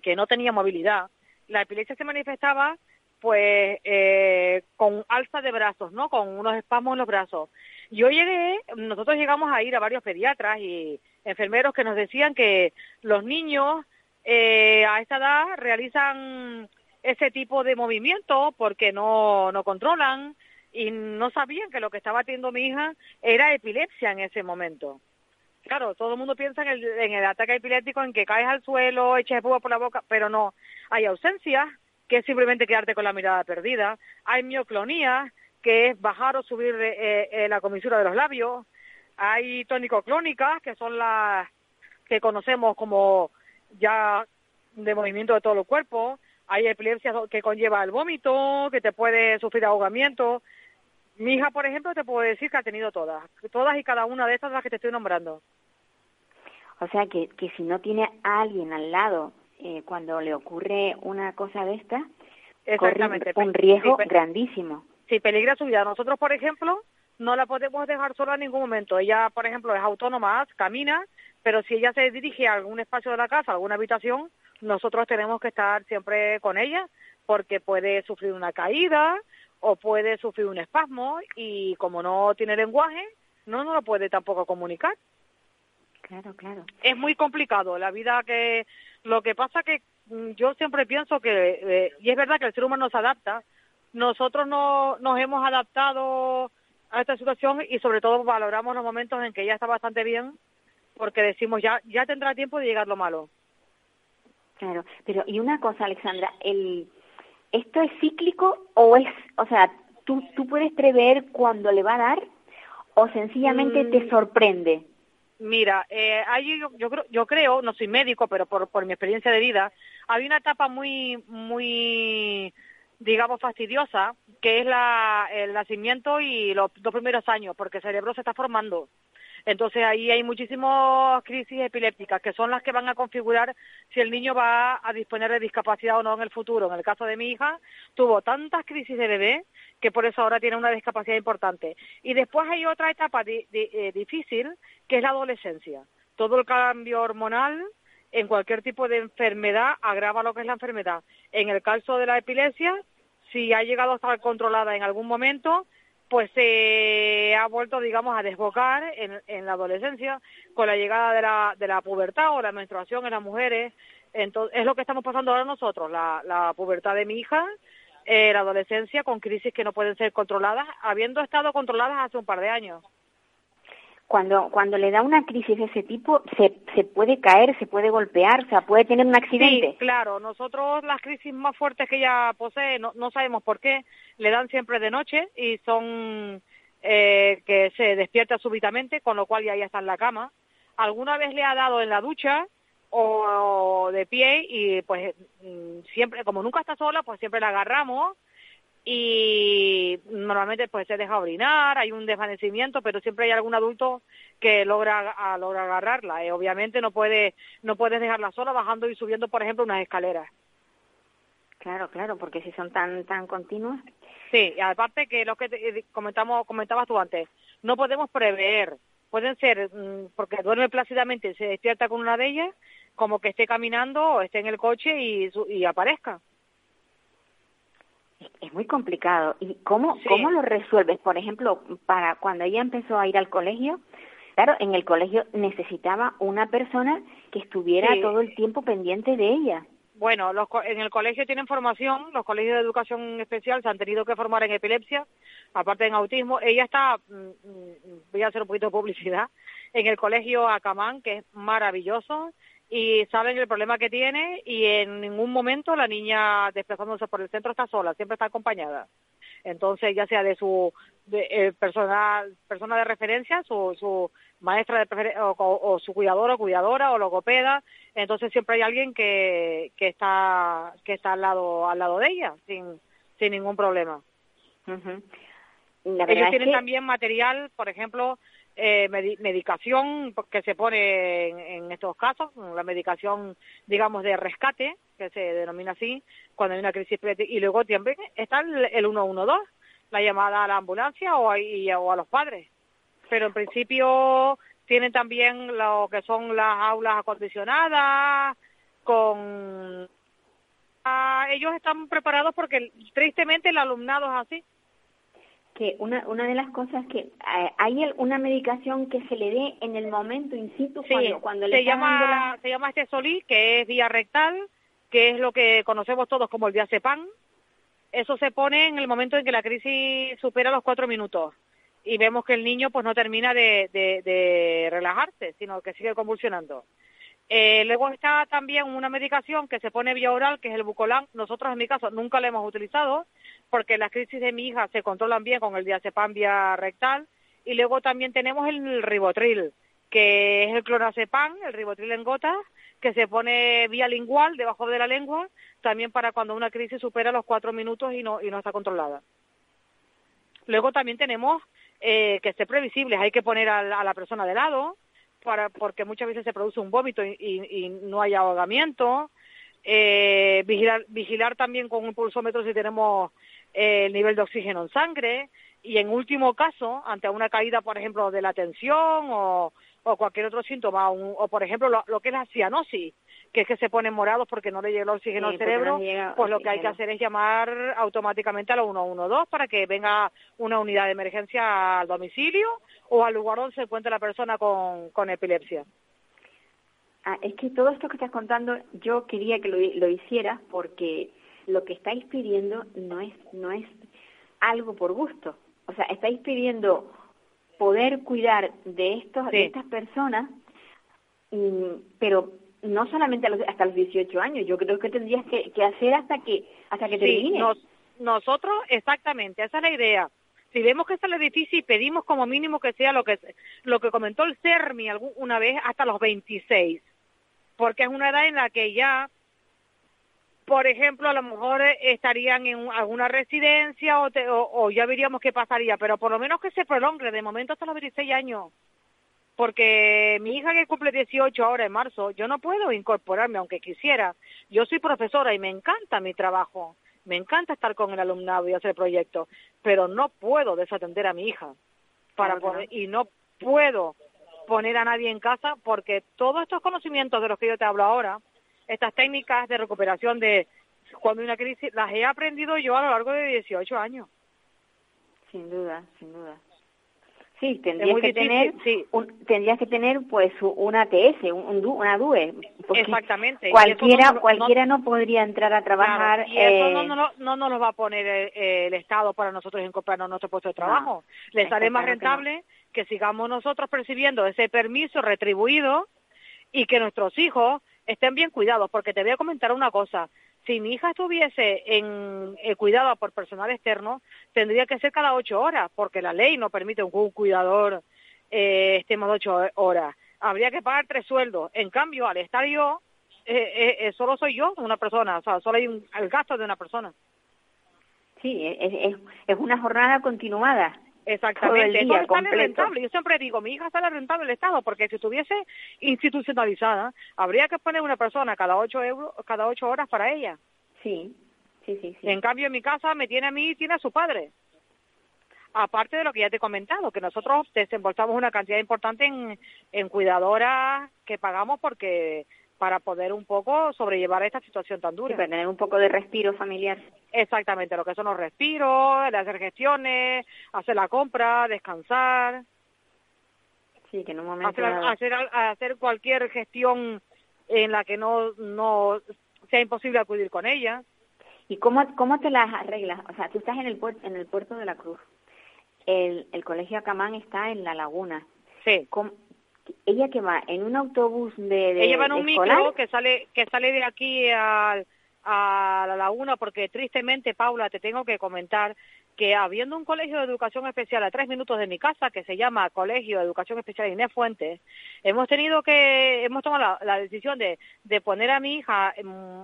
que no tenía movilidad, la epilepsia se manifestaba pues eh, con alza de brazos, ¿no? Con unos espasmos en los brazos. Yo llegué, nosotros llegamos a ir a varios pediatras y enfermeros que nos decían que los niños eh, a esta edad realizan ese tipo de movimiento porque no, no controlan y no sabían que lo que estaba teniendo mi hija era epilepsia en ese momento. Claro, todo el mundo piensa en el, ataque epiléptico, en que caes al suelo, echas espuma por la boca, pero no. Hay ausencia, que es simplemente quedarte con la mirada perdida. Hay mioclonía, que es bajar o subir eh, eh, la comisura de los labios. Hay tónico-clónicas, que son las que conocemos como ya de movimiento de todo el cuerpo. Hay epilepsia que conlleva el vómito, que te puede sufrir ahogamiento. Mi hija, por ejemplo, te puedo decir que ha tenido todas, todas y cada una de estas las que te estoy nombrando. O sea, que, que si no tiene a alguien al lado eh, cuando le ocurre una cosa de esta, corre un riesgo Sí, grandísimo. si peligra su vida. Nosotros, por ejemplo, no la podemos dejar sola en ningún momento. Ella, por ejemplo, es autónoma, camina, pero si ella se dirige a algún espacio de la casa, a alguna habitación, nosotros tenemos que estar siempre con ella, porque puede sufrir una caída o puede sufrir un espasmo y como no tiene lenguaje, no nos lo puede tampoco comunicar. Claro, claro. Es muy complicado la vida que lo que pasa que mm, yo siempre pienso que eh, y es verdad que el ser humano se adapta nosotros no nos hemos adaptado a esta situación y sobre todo valoramos los momentos en que ella está bastante bien porque decimos ya ya tendrá tiempo de llegar lo malo Claro, pero y una cosa, Alexandra, el esto es cíclico o es, o sea, tú tú puedes prever cuándo le va a dar o sencillamente Mm. te sorprende. Mira, eh, hay, yo, yo creo, yo creo, no soy médico, pero por, por mi experiencia de vida, hay una etapa muy, muy, digamos, fastidiosa, que es la, el nacimiento y los dos primeros años, porque el cerebro se está formando. Entonces ahí hay muchísimas crisis epilépticas, que son las que van a configurar si el niño va a disponer de discapacidad o no en el futuro. En el caso de mi hija, tuvo tantas crisis de bebé que por eso ahora tiene una discapacidad importante. Y después hay otra etapa di- di- eh, difícil, que es la adolescencia. Todo el cambio hormonal en cualquier tipo de enfermedad agrava lo que es la enfermedad. En el caso de la epilepsia, si ha llegado a estar controlada en algún momento, pues se ha vuelto, digamos, a desbocar en, la adolescencia con la llegada de la, de la pubertad o la menstruación en las mujeres. Entonces, es lo que estamos pasando ahora nosotros, la, la pubertad de mi hija, eh, la adolescencia con crisis que no pueden ser controladas, habiendo estado controladas hace un par de años. Cuando cuando le da una crisis de ese tipo se se puede caer, se puede golpear, o sea, puede tener un accidente. Sí, claro. Nosotros las crisis más fuertes que ella posee, no, no sabemos por qué, le dan siempre de noche y son eh, que se despierta súbitamente, con lo cual ya, ya está en la cama. Alguna vez le ha dado en la ducha o, de pie y pues mm, siempre, como nunca está sola, pues siempre la agarramos y normalmente pues se deja orinar, hay un desvanecimiento, pero siempre hay algún adulto que logra a- logra agarrarla. Eh, obviamente no puede no puedes dejarla sola bajando y subiendo, por ejemplo, unas escaleras. Claro, claro, porque si son tan tan continuas. Sí, y aparte que lo que te- eh, comentamos comentabas tú antes, no podemos prever. Pueden ser mm, porque duerme plácidamente, se despierta con una de ellas, como que esté caminando o esté en el coche y, y aparezca. Es, muy complicado. ¿Y cómo Sí. cómo lo resuelves? Por ejemplo, para cuando ella empezó a ir al colegio, claro, en el colegio necesitaba una persona que estuviera Sí. todo el tiempo pendiente de ella. Bueno, los, en el colegio tienen formación, los colegios de educación especial se han tenido que formar en epilepsia, aparte en autismo. Ella está, mm, mm, voy a hacer un poquito de publicidad, en el colegio Acamán, que es maravilloso, y saben el problema que tiene y en ningún momento la niña desplazándose por el centro está sola, siempre está acompañada. Entonces, ya sea de su de, eh, personal, persona de referencia, su, su maestra de o, o- o su cuidador o cuidadora o logopeda, entonces siempre hay alguien que, que está que está al lado al lado de ella sin sin ningún problema. La Ellos tienen que también material, por ejemplo, eh, medi- medicación que se pone en, en estos casos, la medicación, digamos, de rescate, que se denomina así, cuando hay una crisis y luego también está el, el 112, la llamada a la ambulancia o a, y- o a los padres. Pero en principio tienen también lo que son las aulas acondicionadas, con... Ah, ellos están preparados porque tristemente el alumnado es así. Que una una de las cosas que eh, hay el- una medicación que se le dé en el momento in situ Sí, cuando cuando le se dando llama, la- se llama este solí, que es vía rectal, que es lo que conocemos todos como el diazepam. Eso se pone en el momento en que la crisis supera los cuatro minutos y vemos que el niño pues no termina de, de, de relajarse, sino que sigue convulsionando. Eh, luego está también una medicación que se pone vía oral, que es el Bucolan. Nosotros en mi caso nunca la hemos utilizado, porque las crisis de mi hija se controlan bien con el diazepam vía rectal y luego también tenemos el ribotril, que es el clonazepam, el ribotril en gotas, que se pone vía lingual debajo de la lengua, también para cuando una crisis supera los cuatro minutos y no, y no está controlada. Luego también tenemos eh, que ser previsibles, hay que poner a la, persona de lado, para, porque muchas veces se produce un vómito y, y, y no hay ahogamiento. Eh, vigilar, vigilar también con un pulsómetro si tenemos eh, el nivel de oxígeno en sangre y en último caso, ante una caída, por ejemplo, de la tensión o, o cualquier otro síntoma, un- o por ejemplo lo, lo que es la cianosis, que es que se ponen morados porque no le llega el oxígeno Sí, al no cerebro, llega pues lo que hay que hacer es llamar automáticamente a la 112 para que venga una unidad de emergencia al domicilio o al lugar donde se encuentre la persona con, con epilepsia. Ah, es que todo esto que estás contando, yo quería que lo, lo hicieras porque lo que estáis pidiendo no es, no es algo por gusto. O sea, estáis pidiendo poder cuidar de estos, de estas personas, mm, pero no solamente hasta los 18 años. Yo creo que tendrías que, que hacer hasta que hasta que Sí, nos- nosotros, exactamente, esa es la idea. Si vemos que sale difícil, pedimos como mínimo que sea lo que lo que comentó el CERMI algún- una vez hasta los 26, porque es una edad en la que ya, por ejemplo, a lo mejor eh, estarían en un- alguna residencia o, te- o, o ya veríamos qué pasaría, pero por lo menos que se prolongue de momento hasta los 26 años. Porque mi hija que cumple 18 ahora en marzo, yo no puedo incorporarme aunque quisiera. Yo soy profesora y me encanta mi trabajo. Me encanta estar con el alumnado y hacer proyectos, pero no puedo desatender a mi hija para Claro y no puedo poner a nadie en casa porque todos estos conocimientos de los que yo te hablo ahora, estas técnicas de recuperación de cuando hay una crisis, las he aprendido yo a lo largo de 18 años. Sin duda, sin duda. Sí, tendrías que difícil, tener, sí. un- tendrías que tener pues una ATS, un, una DUE. Exactamente. Cualquiera, no- no- cualquiera no podría entrar a trabajar. Claro, y eso eh, no, no, no, no nos lo va a poner el, el Estado para nosotros incorporarnos a nuestro puesto de trabajo. Le sale más que rentable que sigamos nosotros percibiendo ese permiso retribuido y que nuestros hijos estén bien cuidados, porque te voy a comentar una cosa. Si mi hija estuviese en eh, cuidada por personal externo, tendría que ser cada ocho horas, porque la ley no permite un, cuidador eh, esté más de ocho horas. Habría que pagar tres sueldos. En cambio, al estar yo, eh, eh, eh, solo soy yo, una persona, o sea, solo hay un, el gasto de una persona. Sí, es, es, es una jornada continuada. Exactamente, Todo el día le sale rentable. Yo siempre digo, mi hija sale rentable el Estado, porque si estuviese institucionalizada, habría que poner una persona cada ocho euros, cada ocho horas para ella. Sí, sí, sí, sí. En cambio, en mi casa me tiene a mí y tiene a su padre. Aparte de lo que ya te he comentado, que nosotros desembolsamos una cantidad importante en, en cuidadoras que pagamos porque para poder un poco sobrellevar esta situación tan dura. para tener un poco de respiro familiar. Exactamente, lo que son los respiros, el hacer gestiones, hacer la compra, descansar, Sí, que en un momento hacer, dado- hacer, hacer cualquier gestión en la que no, no sea imposible acudir con ella. ¿Y cómo, cómo te las arreglas? O sea, tú estás en el, puer- en el puerto de la Cruz. El, el colegio Acamán está en la laguna. Sí. ¿Cómo- ¿Ella que va? ¿En un autobús de, de Ella va en un escolar? micro que sale que sale de aquí al- a la laguna porque tristemente, Paula, te tengo que comentar que habiendo un colegio de educación especial a tres minutos de mi casa que se llama Colegio de Educación Especial Inés Fuentes, hemos tenido que, hemos tomado la, la decisión de, de poner a mi hija mm,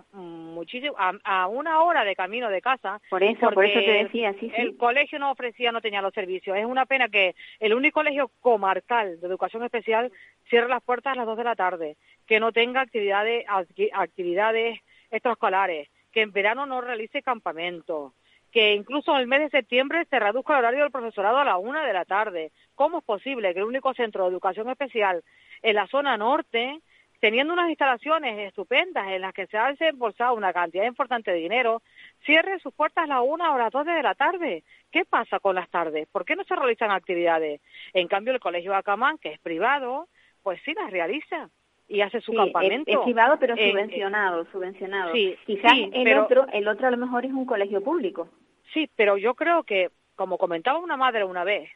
muchísimo, a, a una hora de camino de casa. Por eso, por eso te decía, sí, sí. El colegio no ofrecía, no tenía los servicios. Es una pena que el único colegio comarcal de educación especial cierre las puertas a las dos de la tarde, que no tenga actividades, acti- actividades extraescolares, que en verano no realice campamentos, que incluso en el mes de septiembre se reduzca el horario del profesorado a la una de la tarde. ¿Cómo es posible que el único centro de educación especial en la zona norte, teniendo unas instalaciones estupendas en las que se ha desembolsado una cantidad importante de dinero, cierre sus puertas a la una o a las dos de la tarde? ¿Qué pasa con las tardes? ¿Por qué no se realizan actividades? En cambio, el Colegio Acamán, que es privado, pues sí las realiza y hace su Sí, campamento. Es, privado, pero Eh, subvencionado, subvencionado. sí, Quizás sí, el pero- otro, el otro a lo mejor es un colegio público. Sí, pero yo creo que, como comentaba una madre una vez,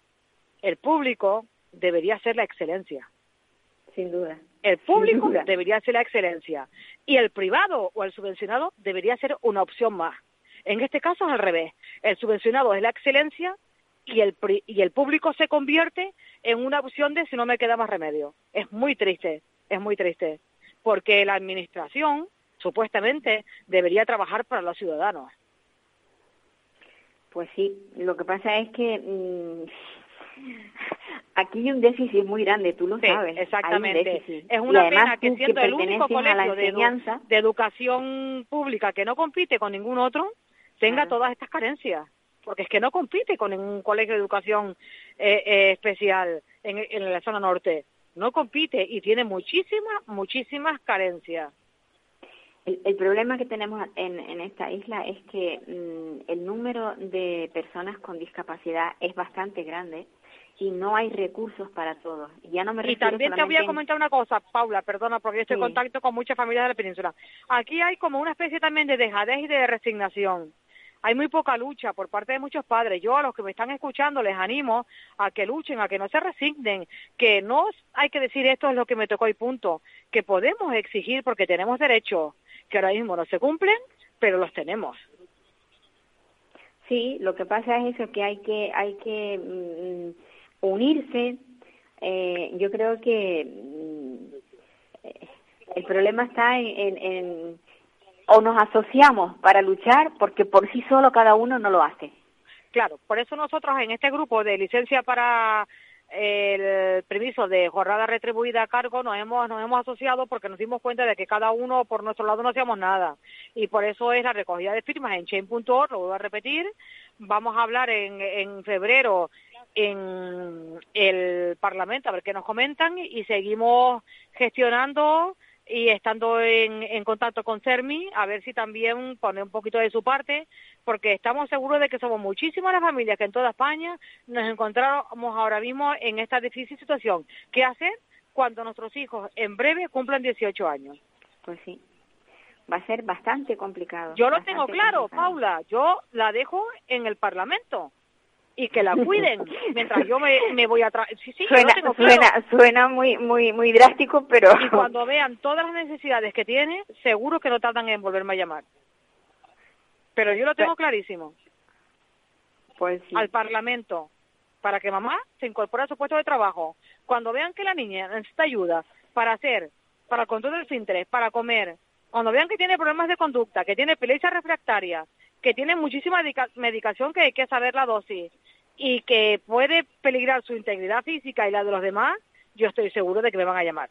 el público debería ser la excelencia. Sin duda. El público duda. debería ser la excelencia. Y el privado o el subvencionado debería ser una opción más. En este caso es al revés. El subvencionado es la excelencia y el, pri- y el público se convierte en una opción de si no me queda más remedio. Es muy triste, es muy triste, porque la administración supuestamente debería trabajar para los ciudadanos. Pues sí, lo que pasa es que mm, aquí hay un déficit muy grande, tú lo Sí, sabes. un exactamente. Es una además pena que siendo el único colegio de, edu- de educación pública que no compite con ningún otro, tenga Claro. todas estas carencias. Porque es que no compite con ningún colegio de educación eh, eh, especial en, en la zona norte. No compite y tiene muchísimas, muchísimas carencias. El, el problema que tenemos en, en esta isla es que mm, el número de personas con discapacidad es bastante grande y no hay recursos para todos. Ya no me Y también te voy a en- comentar una cosa, Paula, perdona, porque yo estoy en contacto con muchas familias de la península. Aquí hay como una especie también de dejadez y de resignación. Hay muy poca lucha por parte de muchos padres. Yo a los que me están escuchando les animo a que luchen, a que no se resignen, que no hay que decir esto es lo que me tocó y punto, que podemos exigir porque tenemos derechos que ahora mismo no se cumplen, pero los tenemos. Sí, lo que pasa es eso, que hay que, hay que mm, unirse. Eh, yo creo que mm, eh, el problema está en, en, en- o nos asociamos para luchar porque por sí solo cada uno no lo hace. Claro, por eso nosotros en este grupo de licencia para el permiso de jornada retribuida a cargo nos hemos nos hemos asociado porque nos dimos cuenta de que cada uno por nuestro lado no hacíamos nada y por eso es la recogida de firmas en chain.org, lo vuelvo a repetir, vamos a hablar en, en febrero en el Parlamento a ver qué nos comentan y seguimos gestionando y estando en, en contacto con CERMI a ver si también pone un poquito de su parte porque estamos seguros de que somos muchísimas las familias que en toda España nos encontramos ahora mismo en esta difícil situación. ¿Qué hacer cuando nuestros hijos en breve cumplan 18 años? Pues sí, va a ser bastante complicado. Yo lo tengo claro, complicado. Paula, yo la dejo en el Parlamento y que la cuiden mientras yo me, me voy a... tra- Sí, sí, yo lo Suena, tengo suena, suena muy, muy, muy drástico, pero Y cuando vean todas las necesidades que tiene, seguro que no tardan en volverme a llamar. Pero yo lo tengo clarísimo. pues sí. Al Parlamento, para que mamá se incorpore a su puesto de trabajo. Cuando vean que la niña necesita ayuda para hacer, para el control del esfínteres, para comer, cuando vean que tiene problemas de conducta, que tiene epilepsia refractaria, que tiene muchísima medica- medicación que hay que saber la dosis y que puede peligrar su integridad física y la de los demás, yo estoy seguro de que me van a llamar.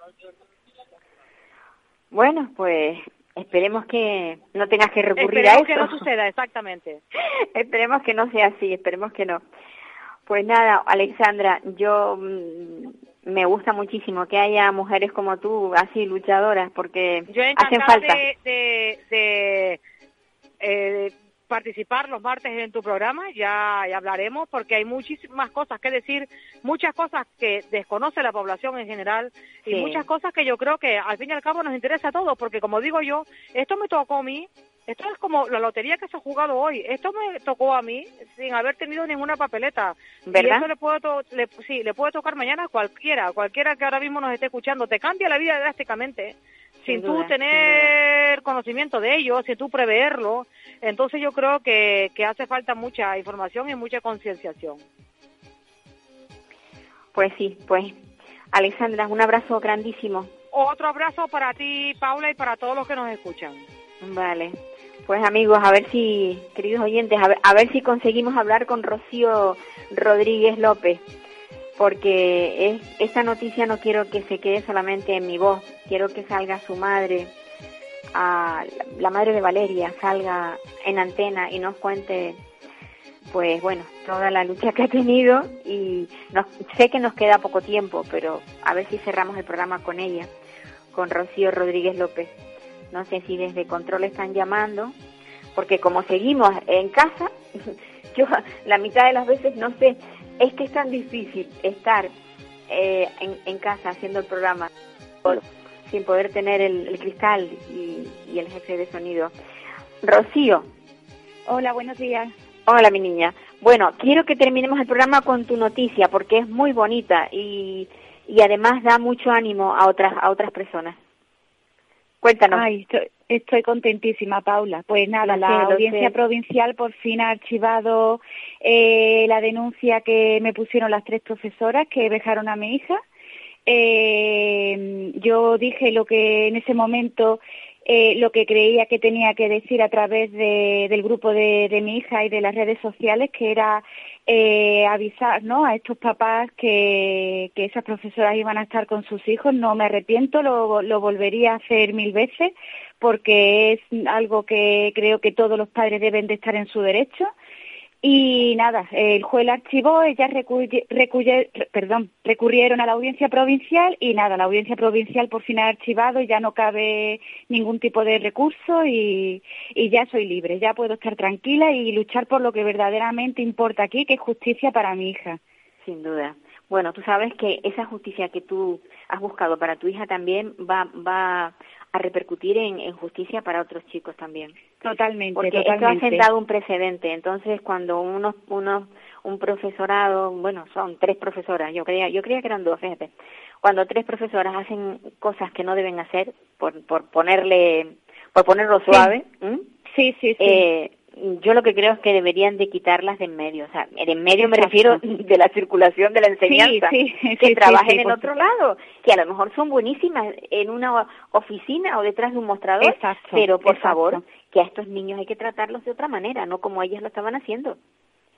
Bueno, pues esperemos que no tengas que recurrir Esperemos a eso. que no suceda, exactamente. esperemos que no sea así, esperemos que no. Pues nada, Alexandra, yo mm, me gusta muchísimo que haya mujeres como tú, así luchadoras, porque Yo hacen falta. de, de, de, eh, participar los martes en tu programa, ya, ya hablaremos, porque hay muchísimas cosas que decir, muchas cosas que desconoce la población en general y muchas cosas que yo creo que al fin y al cabo nos interesa a todos, porque como digo yo, esto me tocó a mí, esto es como la lotería que se ha jugado hoy, esto me tocó a mí sin haber tenido ninguna papeleta. Y ¿Verdad? eso le puede, to- le- sí, le puede tocar mañana a cualquiera, cualquiera que ahora mismo nos esté escuchando, te cambia la vida drásticamente sin, Sin duda, tú sin tener conocimiento de ello, sin tú preverlo. Entonces yo creo que, que hace falta mucha información y mucha concienciación. Pues sí, pues Alexandra, un abrazo grandísimo. Otro abrazo para ti, Paula, y para todos los que nos escuchan. Vale. Pues amigos, a ver si, queridos oyentes, a ver, a ver si conseguimos hablar con Rocío Rodríguez López, porque es, esta noticia no quiero que se quede solamente en mi voz, quiero que salga su madre, a, la madre de Valeria, salga en antena y nos cuente, pues bueno, toda la lucha que ha tenido y nos, sé que nos queda poco tiempo, pero a ver si cerramos el programa con ella, con Rocío Rodríguez López. No sé si desde control están llamando, porque como seguimos en casa, yo la mitad de las veces no sé, es que es tan difícil estar eh, en, en casa haciendo el programa sin poder tener el, el cristal y, y el jefe de sonido. Rocío, Hola, buenos días. hola mi niña. Bueno, quiero que terminemos el programa con tu noticia porque es muy bonita y, y además da mucho ánimo a otras a otras personas. Cuéntanos. Ay, estoy, estoy contentísima, Paula. Pues nada, Lo la sé, audiencia sé. provincial por fin ha archivado eh, la denuncia que me pusieron las tres profesoras que dejaron a mi hija. Eh, yo dije lo que en ese momento eh, lo que creía que tenía que decir a través de- del grupo de, de mi hija y de las redes sociales, que era eh, avisar ¿no? a estos papás que, que esas profesoras iban a estar con sus hijos. No me arrepiento, lo, lo volvería a hacer mil veces porque es algo que creo que todos los padres deben de estar en su derecho. Y nada, el juez la archivó, ellas recurrieron a la audiencia provincial y nada, la audiencia provincial por fin ha archivado y ya no cabe ningún tipo de recurso y, y ya soy libre, ya puedo estar tranquila y luchar por lo que verdaderamente importa aquí, que es justicia para mi hija. Sin duda. Bueno, tú sabes que esa justicia que tú has buscado para tu hija también va, va a repercutir en, en justicia para otros chicos también. Totalmente, Porque esto ha totalmente. sentado un precedente. Entonces, cuando unos, unos, un profesorado, bueno, son tres profesoras, yo creía, yo creía que eran dos, fíjate. Cuando tres profesoras hacen cosas que no deben hacer, por, por ponerle, por ponerlo suave, ¿m? Sí, sí, sí. Eh, yo lo que creo es que deberían de quitarlas de en medio. O sea, de en medio me refiero de la circulación de la enseñanza. Sí, sí, que sí, trabajen en otro lado, que a lo mejor son buenísimas en una oficina o detrás de un mostrador, Exacto, pero por exacto. favor, que a estos niños hay que tratarlos de otra manera, no como ellas lo estaban haciendo.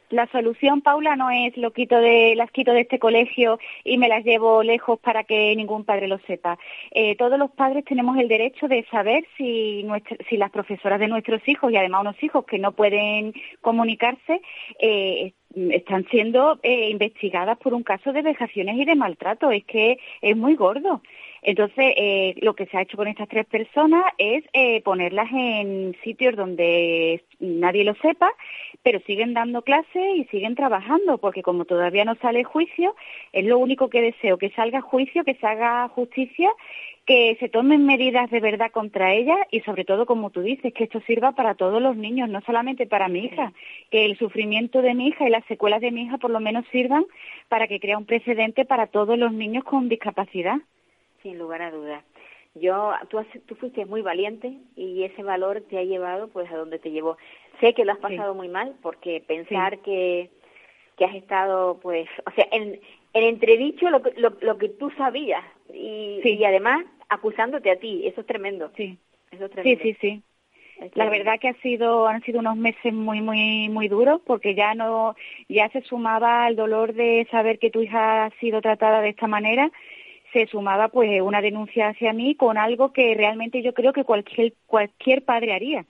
La solución, Paula, no es lo quito de, las quito de este colegio y me las llevo lejos para que ningún padre lo sepa. Eh, todos los padres tenemos el derecho de saber si, nuestra- si las profesoras de nuestros hijos y además unos hijos que no pueden comunicarse eh, están siendo eh, investigadas por un caso de vejaciones y de maltrato. Es que es muy gordo. Entonces, eh, lo que se ha hecho con estas tres personas es eh, ponerlas en sitios donde nadie lo sepa, pero siguen dando clases y siguen trabajando, porque como todavía no sale juicio, es lo único que deseo, que salga juicio, que se haga justicia, que se tomen medidas de verdad contra ellas y sobre todo, como tú dices, que esto sirva para todos los niños, no solamente para mi hija, que el sufrimiento de mi hija y las secuelas de mi hija por lo menos sirvan para que crea un precedente para todos los niños con discapacidad. Sin lugar a dudas. Yo, tú, has- tú fuiste muy valiente y ese valor te ha llevado pues a donde te llevó. Sé que lo has pasado muy mal porque pensar que, que has estado pues, o sea, en, en entredicho lo, que- lo, lo que tú sabías y, y además acusándote a ti, eso es tremendo. Sí. Eso es Sí, tremendo. sí, sí. Es La verdad que ha sido, han sido unos meses muy, muy, muy duros porque ya no, ya se sumaba al dolor de saber que tu hija ha sido tratada de esta manera, se sumaba pues una denuncia hacia mí con algo que realmente yo creo que cualquier, cualquier padre haría.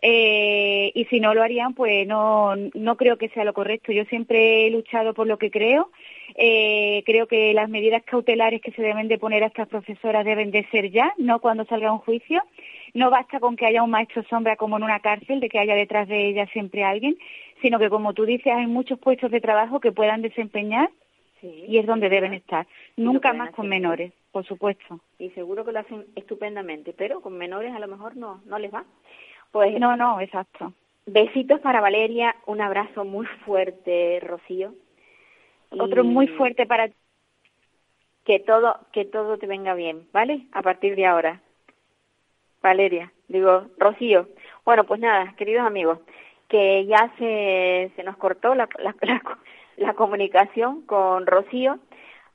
Eh, y si no lo harían, pues no, no creo que sea lo correcto. Yo siempre he luchado por lo que creo. Eh, creo que las medidas cautelares que se deben de poner a estas profesoras deben de ser ya, no cuando salga un juicio. No basta con que haya un maestro sombra como en una cárcel, de que haya detrás de ella siempre alguien, sino que, como tú dices, hay muchos puestos de trabajo que puedan desempeñar y es donde deben estar. Nunca más con menores, por supuesto. Y seguro que lo hacen estupendamente, pero con menores a lo mejor no, no les va. Pues No, no, exacto. Besitos para Valeria, un abrazo muy fuerte, Rocío. Otro muy fuerte para Que todo, que todo te venga bien, ¿vale? A partir de ahora. Valeria, digo, Rocío. Bueno, pues nada, queridos amigos, que ya se, se nos cortó la, la, la, la comunicación con Rocío,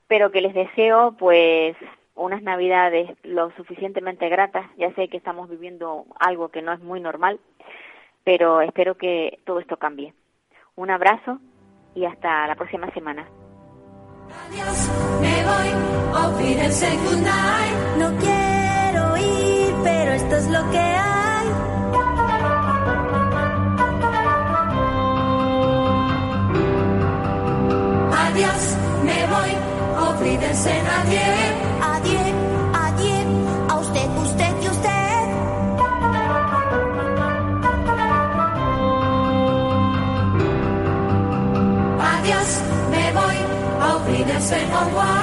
pero que les deseo pues unas navidades lo suficientemente gratas. Ya sé que estamos viviendo algo que no es muy normal, pero espero que todo esto cambie. Un abrazo y hasta la próxima semana. Adiós, me voy, auf Wiedersehen, adiós. Adiós, a usted, usted y usted. Adiós, me voy, auf Wiedersehen, au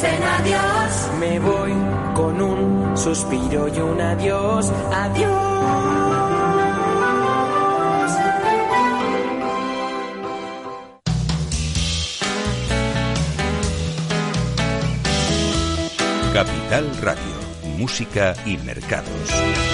dicen adiós. Me voy con un suspiro y un adiós, adiós. Capital Radio, música y mercados.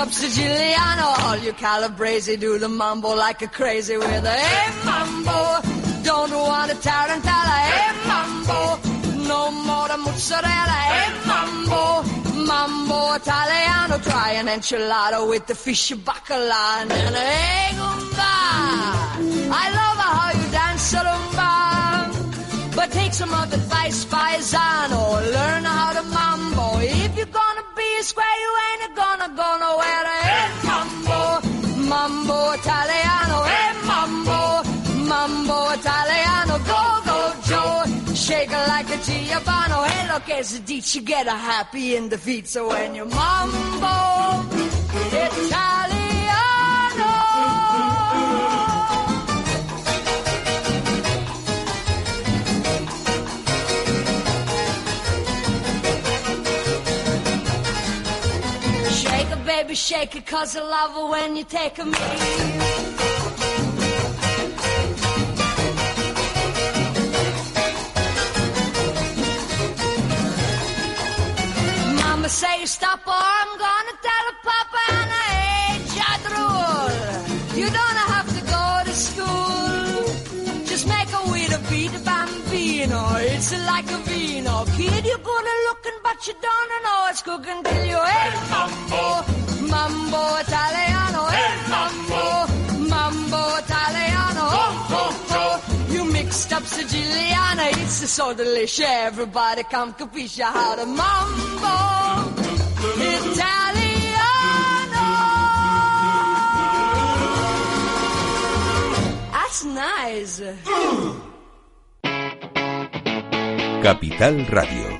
Up Siciliano, all you Calabrese do the mambo like a crazy with a e mambo. Don't want a tarantella, e mambo. No more the mozzarella, e mambo. Mambo italiano, try an enchilada with the fish bacala and an egg I love how you dance a rumba. But take some of the advice, paisano. Learn how to mambo. If you're gonna be a square, look, as a ditch, you get a happy in the feet. So when you mambo italiano. Shake it, baby, shake it, cause I love it when you take a me. Say stop or I'm gonna tell a papa and I ain't shot rule. You don't have to go to school. Just make a way to beat a bambino. It's like a vino. Kid, you're gonna looking, but you don't know it's cooking till you hey mambo, mambo italiano, hey mambo, mambo italiano, Siciliana, it's so delicious. Everybody come capisce how to mambo italiano. That's nice. Capital Radio,